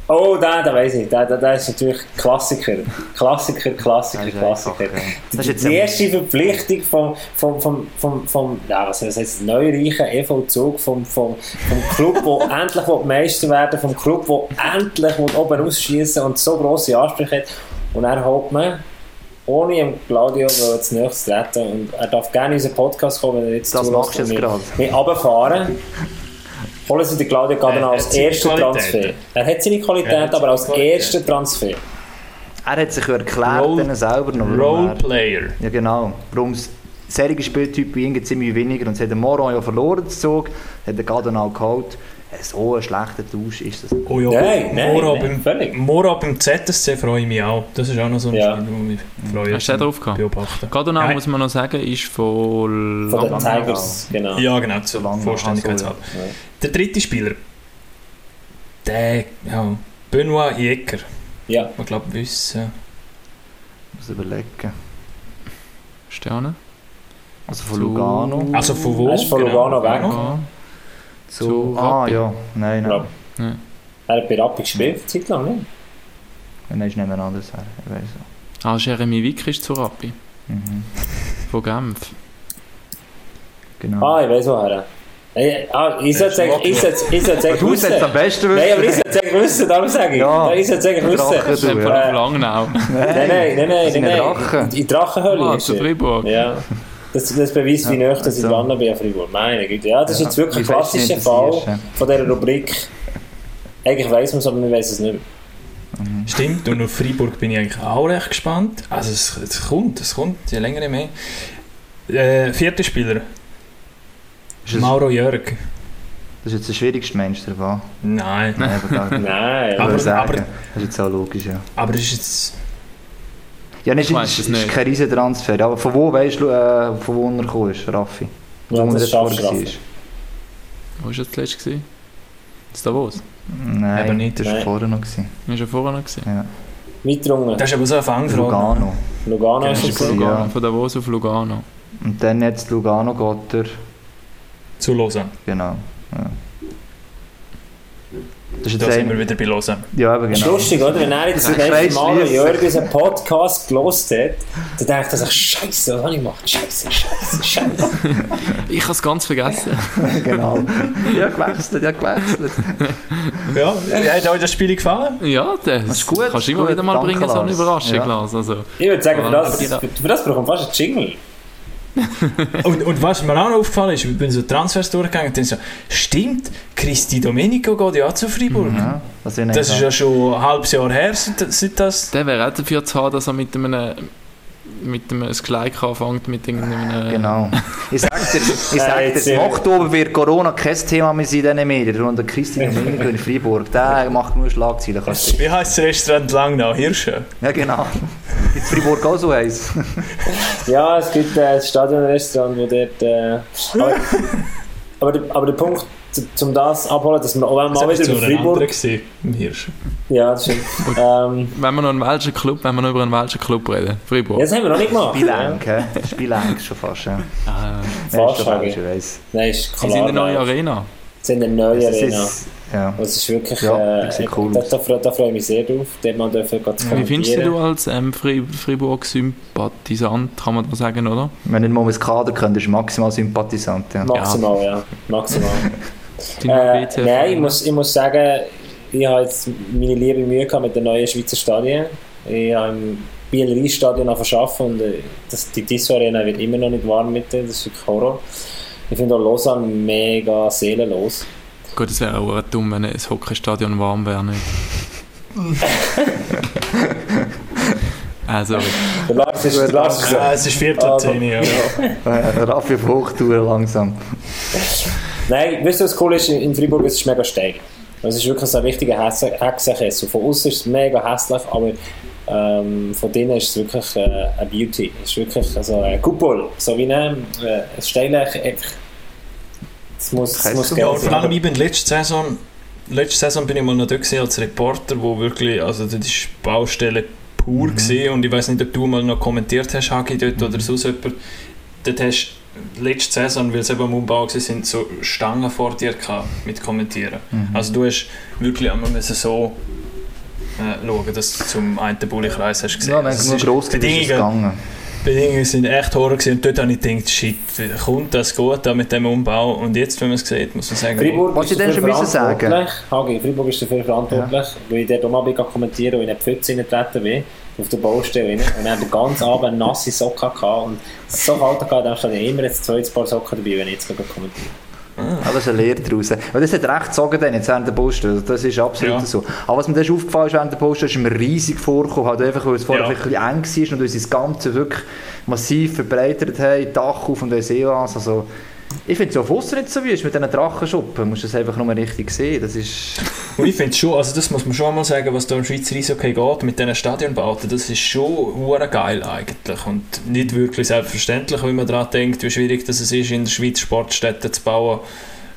Oh, der, der weiß ich, der, der, der ist natürlich Klassiker. Klassiker, Klassiker, Klassiker. Das ist Die, jetzt die erste Verpflichtung vom, vom, vom, vom, vom ja, was heißt neureichen EV Zug, vom, vom, vom Club, der endlich will Meister werden vom Club, der endlich will oben ausschießen und so grosse Ansprüche hat. Und er holt man, ohne Claudio zu nahe zu treten, und er darf gerne in unseren Podcast kommen, wenn er jetzt Das machst du jetzt gerade. runterfahren. Holen Sie den Claudio Er als ersten. Transfer. Er hat seine Qualität, hat aber als ersten Transfer. Er hat sich ja erklärt, Role- dann selber noch. er- Roleplayer. Ja, genau. Warum es solche Spieltypen ziemlich weniger. Und es hat der Moron ja verloren, den Zug, hat der Gadenau geholt. So ein schlechter Tausch ist das. Oh ja, Nein, nein, Mora, nein, beim. Mora beim ZSC freue ich mich auch. Das ist auch noch so ein Ja. Spiel, wo mich freue. Hast du den drauf gehabt? Beobachten. Gadonau, Nein. muss man noch sagen, ist von... Von den Tigers, genau. Ja, genau, zur lange Vollständigkeit noch, halber. Ja. Der dritte Spieler, der, ja, Benoit Jäcker. Ja. Man glaubt wissen. muss überlegen. Sterne. Also von Zu- Lugano. Also von wo? Er ist von Lugano weg. Ja. Zu, Zu ah, Rappi. ja. Nein, nein. Ja. Er hat bei Rappi gespielt, eine Zeit lang, nicht? Nein, ist nebeneinander anders her. Ich weiß auch. Ah, Jeremy Wick ist zu Rappi. Mhm. Von Genf. Genau. Ah, ich weiß woher. Hey, ah, ich sollte es eigentlich ich sollte- es du sollst wissen. am besten wissen. Nein, aber ich sollte es eigentlich wissen, darum sage ich. Ja. Ich sollte es eigentlich Drache, wissen. du, Einfach ja. Langnau. Nein, nein, nein, nein, Das sind nein. Drachen. nein. In Drachenhöhle Ah, ist zu. Freiburg. Ja. Das, das beweist, wie Ja, dass ich also. dran bin an Freiburg. Meine Güte. Ja, das ist Ja, jetzt wirklich ein klassischer Fall von dieser Rubrik. Eigentlich weiss man es, aber man weiß es nicht mehr. Stimmt, und auf Freiburg bin ich eigentlich auch recht gespannt. Also es, es kommt, es kommt, je länger je mehr. Äh, vierter Spieler, Ist das, Mauro Jörg. das ist jetzt der schwierigste Mensch, der war. Nein, Nein, aber. Nein, Ich Aber- aber- das ist jetzt auch logisch, ja. aber das ist jetzt... Ja, nicht, Ich weiss ist, es ist nicht. kein riesen Transfer. Aber von wo weißt du, äh, von wo er gekommen ist, Raffi? Ja, Wo das er schaffst vorher du, war. Wo war das zuletzt? gewesen? Das Davos. Nein, Eben nicht. das war vorher noch. Gewesen. Das war vorher noch. Gewesen. Ja. Weiter unten. Das ist aber so eine Fangfrage. Lugano. Lugano ist Das es. ist Lugano. ja. Von Davos auf Lugano. Und dann jetzt Lugano geht er. Zu Lausanne. Genau. Ja. Das ist Da sind wir wieder bei Lausanne. ja, aber Das ist genau. lustig, oder? Wenn er jetzt das Ja, nächste ich Mal Jürgen einen Podcast gelost hat, dann denkt er sich, Scheiße, was habe ich gemacht? Scheiße, Scheiße, Scheiße. Ich habe es ganz vergessen. genau. Ja, gewechselt, ja, gewechselt. Ja, hat euch das Spiel gefallen? ja, das, Das ist gut, kannst du immer gut. wieder mal Danke, bringen, so eine Lars. Überraschung, Ja. Lars. Also, Ich würde sagen, für das, genau. für das brauchen wir fast einen Jingle. Und, und was mir auch noch aufgefallen ist, ich bin so Transfers durchgegangen und dann so, stimmt, Christi Domenico geht ja auch zu Freiburg. Ja, was will ich Das ist ja schon ein halbes Jahr her, seit, seit das... der wäre auch dafür zu haben, dass er mit einem, mit einem das Gleich anfängt, mit irgendeinem... Genau. Ich sag dir, ich sag dir, im äh, Oktober wird Corona kein Thema mehr sein in diesen Medien. Und der Christian Domenico in Freiburg, der macht nur Schlagzeilen. kannst du- Wie heisst das Restaurant Langnau? Hirsche? Ja, genau. In Freiburg auch so eins. Ja, es gibt äh, ein Stadionrestaurant, wo dort. Äh, aber, aber, der, aber der Punkt, zum das abholen, dass wir auch wenn wir mal Das wieder über Freiburg. gewesen, im Hirsch. Ja, das stimmt. ähm, Wenn wir noch einen welschen Club, wenn wir noch über einen welschen Club reden, Freiburg. das haben wir noch nicht gemacht. Spielenk, hä? Spielenk schon fast, ja. Ah, Fast, ich. weiss. Nein, ist klar. sind in der neuen nein. Arena. Sie sind eine neue Das Arena. ist, ja. Das ist wirklich. Ja, äh, das sieht cool da, da, da freue ich mich sehr drauf, dort mal dürfen Wie findest du du als ähm, Fre Freiburg-Sympathisant, kann man das sagen, oder? Wenn nicht mal um das Kader könnt, ist maximal Sympathisant. Ja. Maximal, ja. Maximal. Äh, nein, ich muss, ich muss sagen, ich habe jetzt meine liebe Mühe gehabt mit den neuen Schweizer Stadien. Ich habe im Bieler Eisstadion verschaffen und äh, das, die Tissot Arena wird immer noch nicht warm mit denen, das ist wirklich Horror. Ich finde auch Lausanne mega seelenlos. Gut, es wäre auch dumm, wenn ein Hockeystadion warm wäre, nicht? also, Der Lars ist, der Lars ist Ja, es ist Viertel Also, zehn, ja. Äh, Raffi auf Hochtour langsam. Nein, weißt du, was cool ist? In Freiburg es ist mega steil. Es ist wirklich so ein richtiger Hexenkessel. Von außen ist es mega hässlich, aber ähm, von drinnen ist es wirklich äh, eine Beauty. Es ist wirklich also ein Kupol, so wie ein, äh, ein steiler. Es muss, es muss Ja, vor allem, ich bin letzte Saison, letzte Saison bin ich mal noch dort als Reporter, wo wirklich, also das ist Baustelle pur mhm. und ich weiß nicht, ob du mal noch kommentiert hast, Hagi, dort oder sonst jemand, dort hast du letzte Saison, weil es eben am Umbau war, sind so Stangen vor dir gehabt mit Kommentieren. Also du hast wirklich einmal müssen so äh, schauen, dass du zum einen Bulli-Kreis hast gesehen. Ja, wenn Also es nur ist- gross geht, ist es Bedingungen, gegangen. Bedingungen sind echt Horror gewesen. und dort habe ich gedacht, shit, kommt das gut da mit dem Umbau und jetzt, wenn man es sieht, muss man sagen, Freiburg Was ist ich denn dafür schon müssen sagen? verantwortlich. Hagi, Freiburg ist dafür verantwortlich, weil ich dort auch mal kommentieren und in eine Pfütze reingetreten bin, auf der Baustelle rein. Und dann den ganzen Abend nasse Socken gehabt und so kalt gehabt, dann stand ich immer jetzt zwei Paar Socken dabei, wenn ich jetzt kommentiere. Aber das ist eine Lehre daraus. Weil das hat recht gezogen dann jetzt während der Baustelle. Das ist absolut Ja. so. Aber was mir dann ist aufgefallen ist während der Baustelle, ist mir riesig vorgekommen. Halt einfach, weil es vorher Ja. ein bisschen eng war und uns das Ganze wirklich massiv verbreitert haben, Dach auf und weiss eh. Also, ich finde es auf Ausser nicht so wie ist mit diesen Drachenschuppen. Du musst das einfach nur richtig sehen. Das ist... Und ich finde schon, also das muss man schon mal sagen, was da im Schweizer Eishockey geht, mit diesen Stadionbauten, das ist schon geil eigentlich und nicht wirklich selbstverständlich, wenn man daran denkt, wie schwierig das es ist, in der Schweiz Sportstätten zu bauen.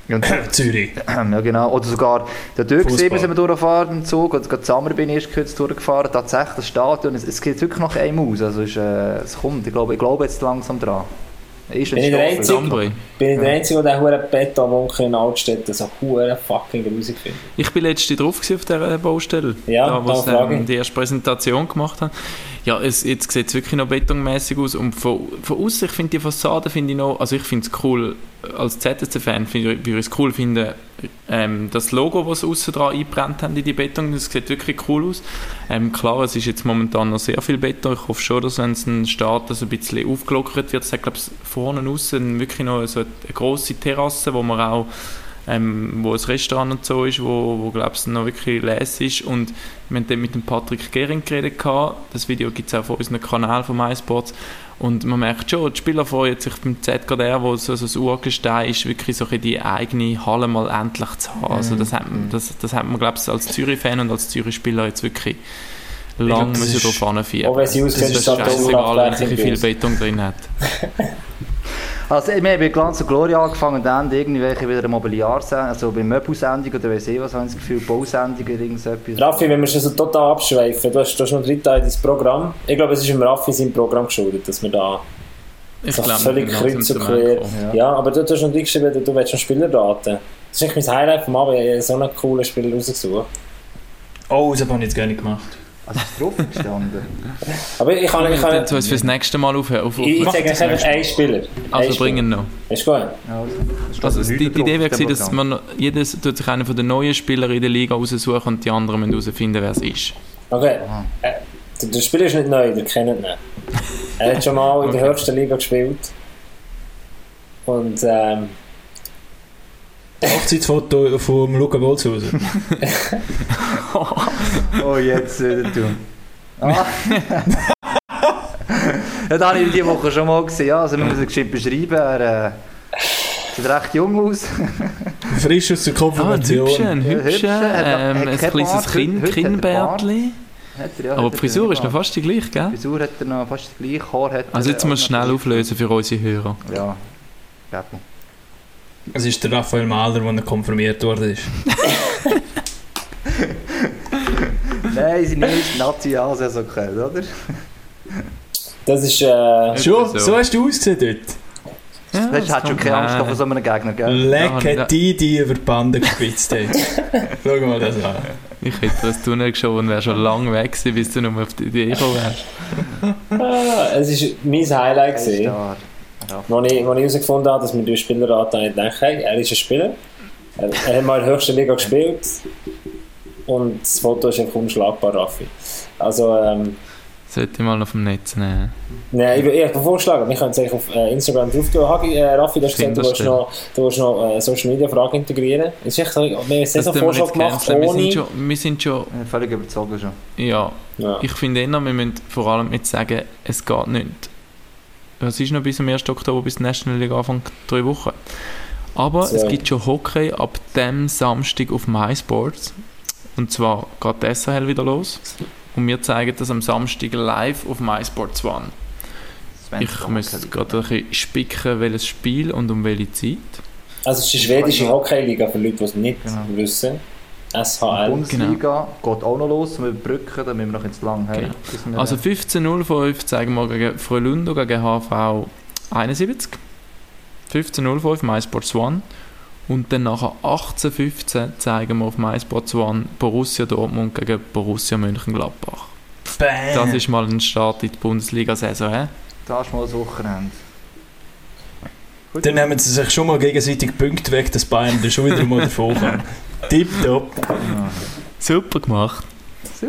Und, Zürich. ja, genau. Oder sogar der Fußball. sind wir durchgefahren im Zug. Oder gerade Sammer bin ich erst kurz durchgefahren. Tatsächlich das Stadion, es, es geht wirklich nach einem aus. Also es, äh, es kommt. Ich glaube, ich glaube jetzt langsam dran. Ist Bin ich der Einzige? Ambri. Bin ich der Einzige, der diesen Betonwunker in Altstädten so hure fucking grusig findet? Ich bin letzte drauf auf dieser Baustelle. Ja, da, wo sie ähm, die erste Präsentation gemacht haben. Ja, es, jetzt sieht es wirklich noch betonmäßig aus. Und von, von außen, ich finde die Fassade, finde ich noch, also ich finde es cool, als ZSC-Fan finde ich, würde ich es cool finden, ähm, das Logo, das sie außen dran eingebrannt haben in die Beton, das sieht wirklich cool aus. Ähm, klar, es ist jetzt momentan noch sehr viel Beton. Ich hoffe schon, dass wenn es ein Start ein bisschen aufgelockert wird, es hat, glaube ich, vorne und außen wirklich noch so eine grosse Terrasse, wo man auch ähm, wo ein Restaurant und so ist, wo, wo glaube ich, noch wirklich les ist. Und wir haben dann mit dem Patrick Gehring geredet. Das Video gibt es auch auf unserem Kanal von MySports. Und man merkt schon, die Spieler freuen sich beim ZKDR, wo so, so das Urgestein ist, wirklich so ein die eigene Halle mal endlich zu haben. Also das hat, das, das hat man, glaube ich, als Zürich-Fan und als Zürich-Spieler jetzt wirklich lang müssen ist- darauf anfiebern. Auch wenn sie aussehen, Das ist halt scheißegal, wenn es viel. Beton drin hat. Also, wir haben bei Glanz und Gloria angefangen und dann irgendwelche wieder eine Mobiliarsendung, also bei Möbelsendung oder weiss ich was, habe ich das Gefühl, Bausendung oder irgendetwas. Raffi, wenn wir schon so total abschweifen, du hast, du hast noch drei Teile dein Programm. Ich glaube, es ist im Raffi sein Programm geschuldet, dass wir da Ich so glaube, völlig kreuz und quer. Ja. aber du, du hast noch geschrieben, du, du willst noch Spieler raten. Das ist eigentlich mein Highlight vom Abend, ich habe so einen coolen Spieler rausgesucht. Oh, das habe ich jetzt gar nicht gemacht. Also, ist drauf gestanden. Aber ich kann, ich kann, kann uns fürs nächste Mal aufhören. Auf, auf, ich, ich sage einfach einen Spieler. also Einen bringen noch. Ist gut. Ja, also, Also die, die Idee wäre gewesen, dass man jedes tut sich einen von den neuen Spielern in der Liga raussuchen und die anderen müssen herausfinden, wer es ist. Okay. Äh, der, der Spieler ist nicht neu, der kennt ihn. Er hat schon mal in der höchsten Liga gespielt. Und ähm, Hochzeitsfoto von Luca Bolzhauser. Oh, jetzt wieder du. Ah. ja, das habe ich diese Woche schon mal gesehen. Ja, also wir müssen gescheit beschreiben. Er äh, sieht recht jung aus. Frisch aus der Ah, ein Konfirmation. ein Ja, hat- ähm, ein kein kleines Bart, Kinn, heute- heute hat er Kinnbärtli. Hat er, ja, Aber die Frisur ist noch fast die gleiche, gell? Die Frisur hat er noch fast gleich, Haar hat. Also jetzt äh, muss schnell auflösen für unsere Hörer. Ja, gib mir. Es ist der Raphael Mahler, der konfirmiert worden ist. Nein, sie nicht Nazi-Saison gehört, oder? das ist. Äh, Schon? so. So hast du ausgesehen dort. Ja, Weißt, du hast schon keine Angst vor so einem Gegner, gell? Lecke Ja, die, die über die Bande gespitzt hat. Schau mal das an. Ich hätte das Tunnel geschoben und wäre schon lange weg gewesen, bis du nur auf die Idee gekommen wärst. ah, es ist mein Highlight gesehen. Star. Ja. Als ich, herausgefunden habe, dass wir durch Spieler raten, habe ich gedacht, hey, er ist ein Spieler. Er, er hat mal in der höchsten Liga gespielt. Und das Foto ist einfach unschlagbar, Raffi. Also, ähm, Sollte ich mal auf dem Netz nehmen. nein, ich, ich habe vorgeschlagen, wir können es eigentlich auf äh, Instagram drauf tun. Hagi, äh, Raffi, du hast gesagt, du willst Kinderstelle. noch, du willst noch äh, Social Media Fragen integrieren. Es ist echt so, wir haben eine Das tun wir Saisonvorschau jetzt gemacht, canceln. Wir sind ohne... schon, wir sind schon Völlig überzogen schon. ja, Ja. ich finde eher, wir müssen vor allem jetzt sagen, es geht nicht. Es ist noch bis zum 1. Oktober, bis die National League anfängt, drei Wochen. Aber es Zwei. gibt schon Hockey ab dem Samstag auf MySports. Und zwar geht die SHL wieder los. Und wir zeigen das am Samstag live auf MySports One. Sven Ich müsste hat- gerade ein bisschen spicken, welches Spiel und um welche Zeit. Also, es ist die schwedische Hockeyliga, für Leute, die es nicht Genau. wissen. Die SHL. Bundesliga geht auch noch los, zum Überbrücken, da müssen wir noch ins lang haben. Genau. wir- Also 15.05 zeigen wir gegen Frölundo gegen HV 71. 15.05 MySports One. Und dann nachher 18.15 zeigen wir auf MySports One Borussia Dortmund gegen Borussia Mönchengladbach. Bam! Das ist mal ein Start in die Bundesliga-Saison. hä? Da ist mal das Wochenende. Gut. Dann nehmen sie sich schon mal gegenseitig Punkte weg, dass Bayern dann schon wieder mal davon kann. Tipptopp. Super gemacht.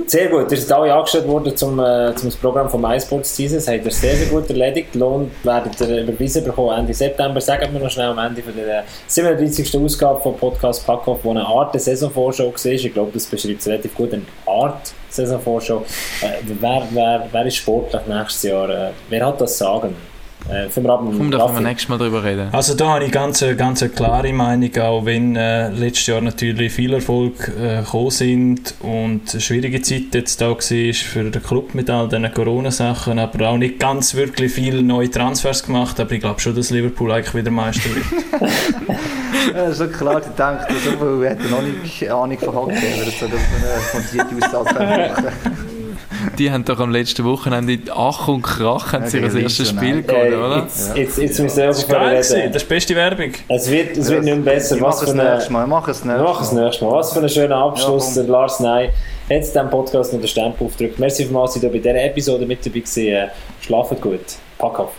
Sehr gut, ihr seid alle angestellt worden zum, äh, zum Programm von MySports dieses. Das habt ihr sehr, sehr gut erledigt. Lohn werdet ihr überwiesen bekommen Ende September. Sagen wir noch schnell am Ende von der 37. Ausgabe von Podcast Packoff, wo eine Art der Saisonvorschau war. Ich glaube, das beschreibt es relativ gut. Eine Art Saisonvorschau. Äh, wer, wer, wer ist sportlich nächstes Jahr? Äh, wer hat das Sagen? Äh, ab mit Komm, da können wir nächstes Mal drüber reden. Also da habe ich ganz, ganz eine klare Meinung, auch wenn äh, letztes Jahr natürlich viel Erfolg äh, gekommen sind und eine schwierige Zeit jetzt da war für den Club mit all diesen Corona-Sachen, aber auch nicht ganz wirklich viele neue Transfers gemacht, aber ich glaube schon, dass Liverpool eigentlich wieder Meister wird. Ja, so klar gedacht, so viel hat er noch nicht Ahnung von Hockey, aber so, dass man eine fundierte Aussage kann machen die haben doch am letzten Wochenende Ach und Krach haben Ja, sie ihr erstes Spiel gehabt, Äh, oder? jetzt, jetzt, jetzt müssen wir Das selber geil, reden. gewesen. das ist die beste Werbung. Es wird, es wird nicht mehr besser. Ich Was mache für es eine, nächstes Mal. Ich mache es nächstes machen es Mal. nächstes Mal. Was für einen schönen Abschluss. Ja, Lars Ney hat jetzt diesem Podcast noch den Stempel aufgedrückt. Merci vielmals, dass ihr bei dieser Episode mit dabei gewesen. Schlaft gut. Pack auf.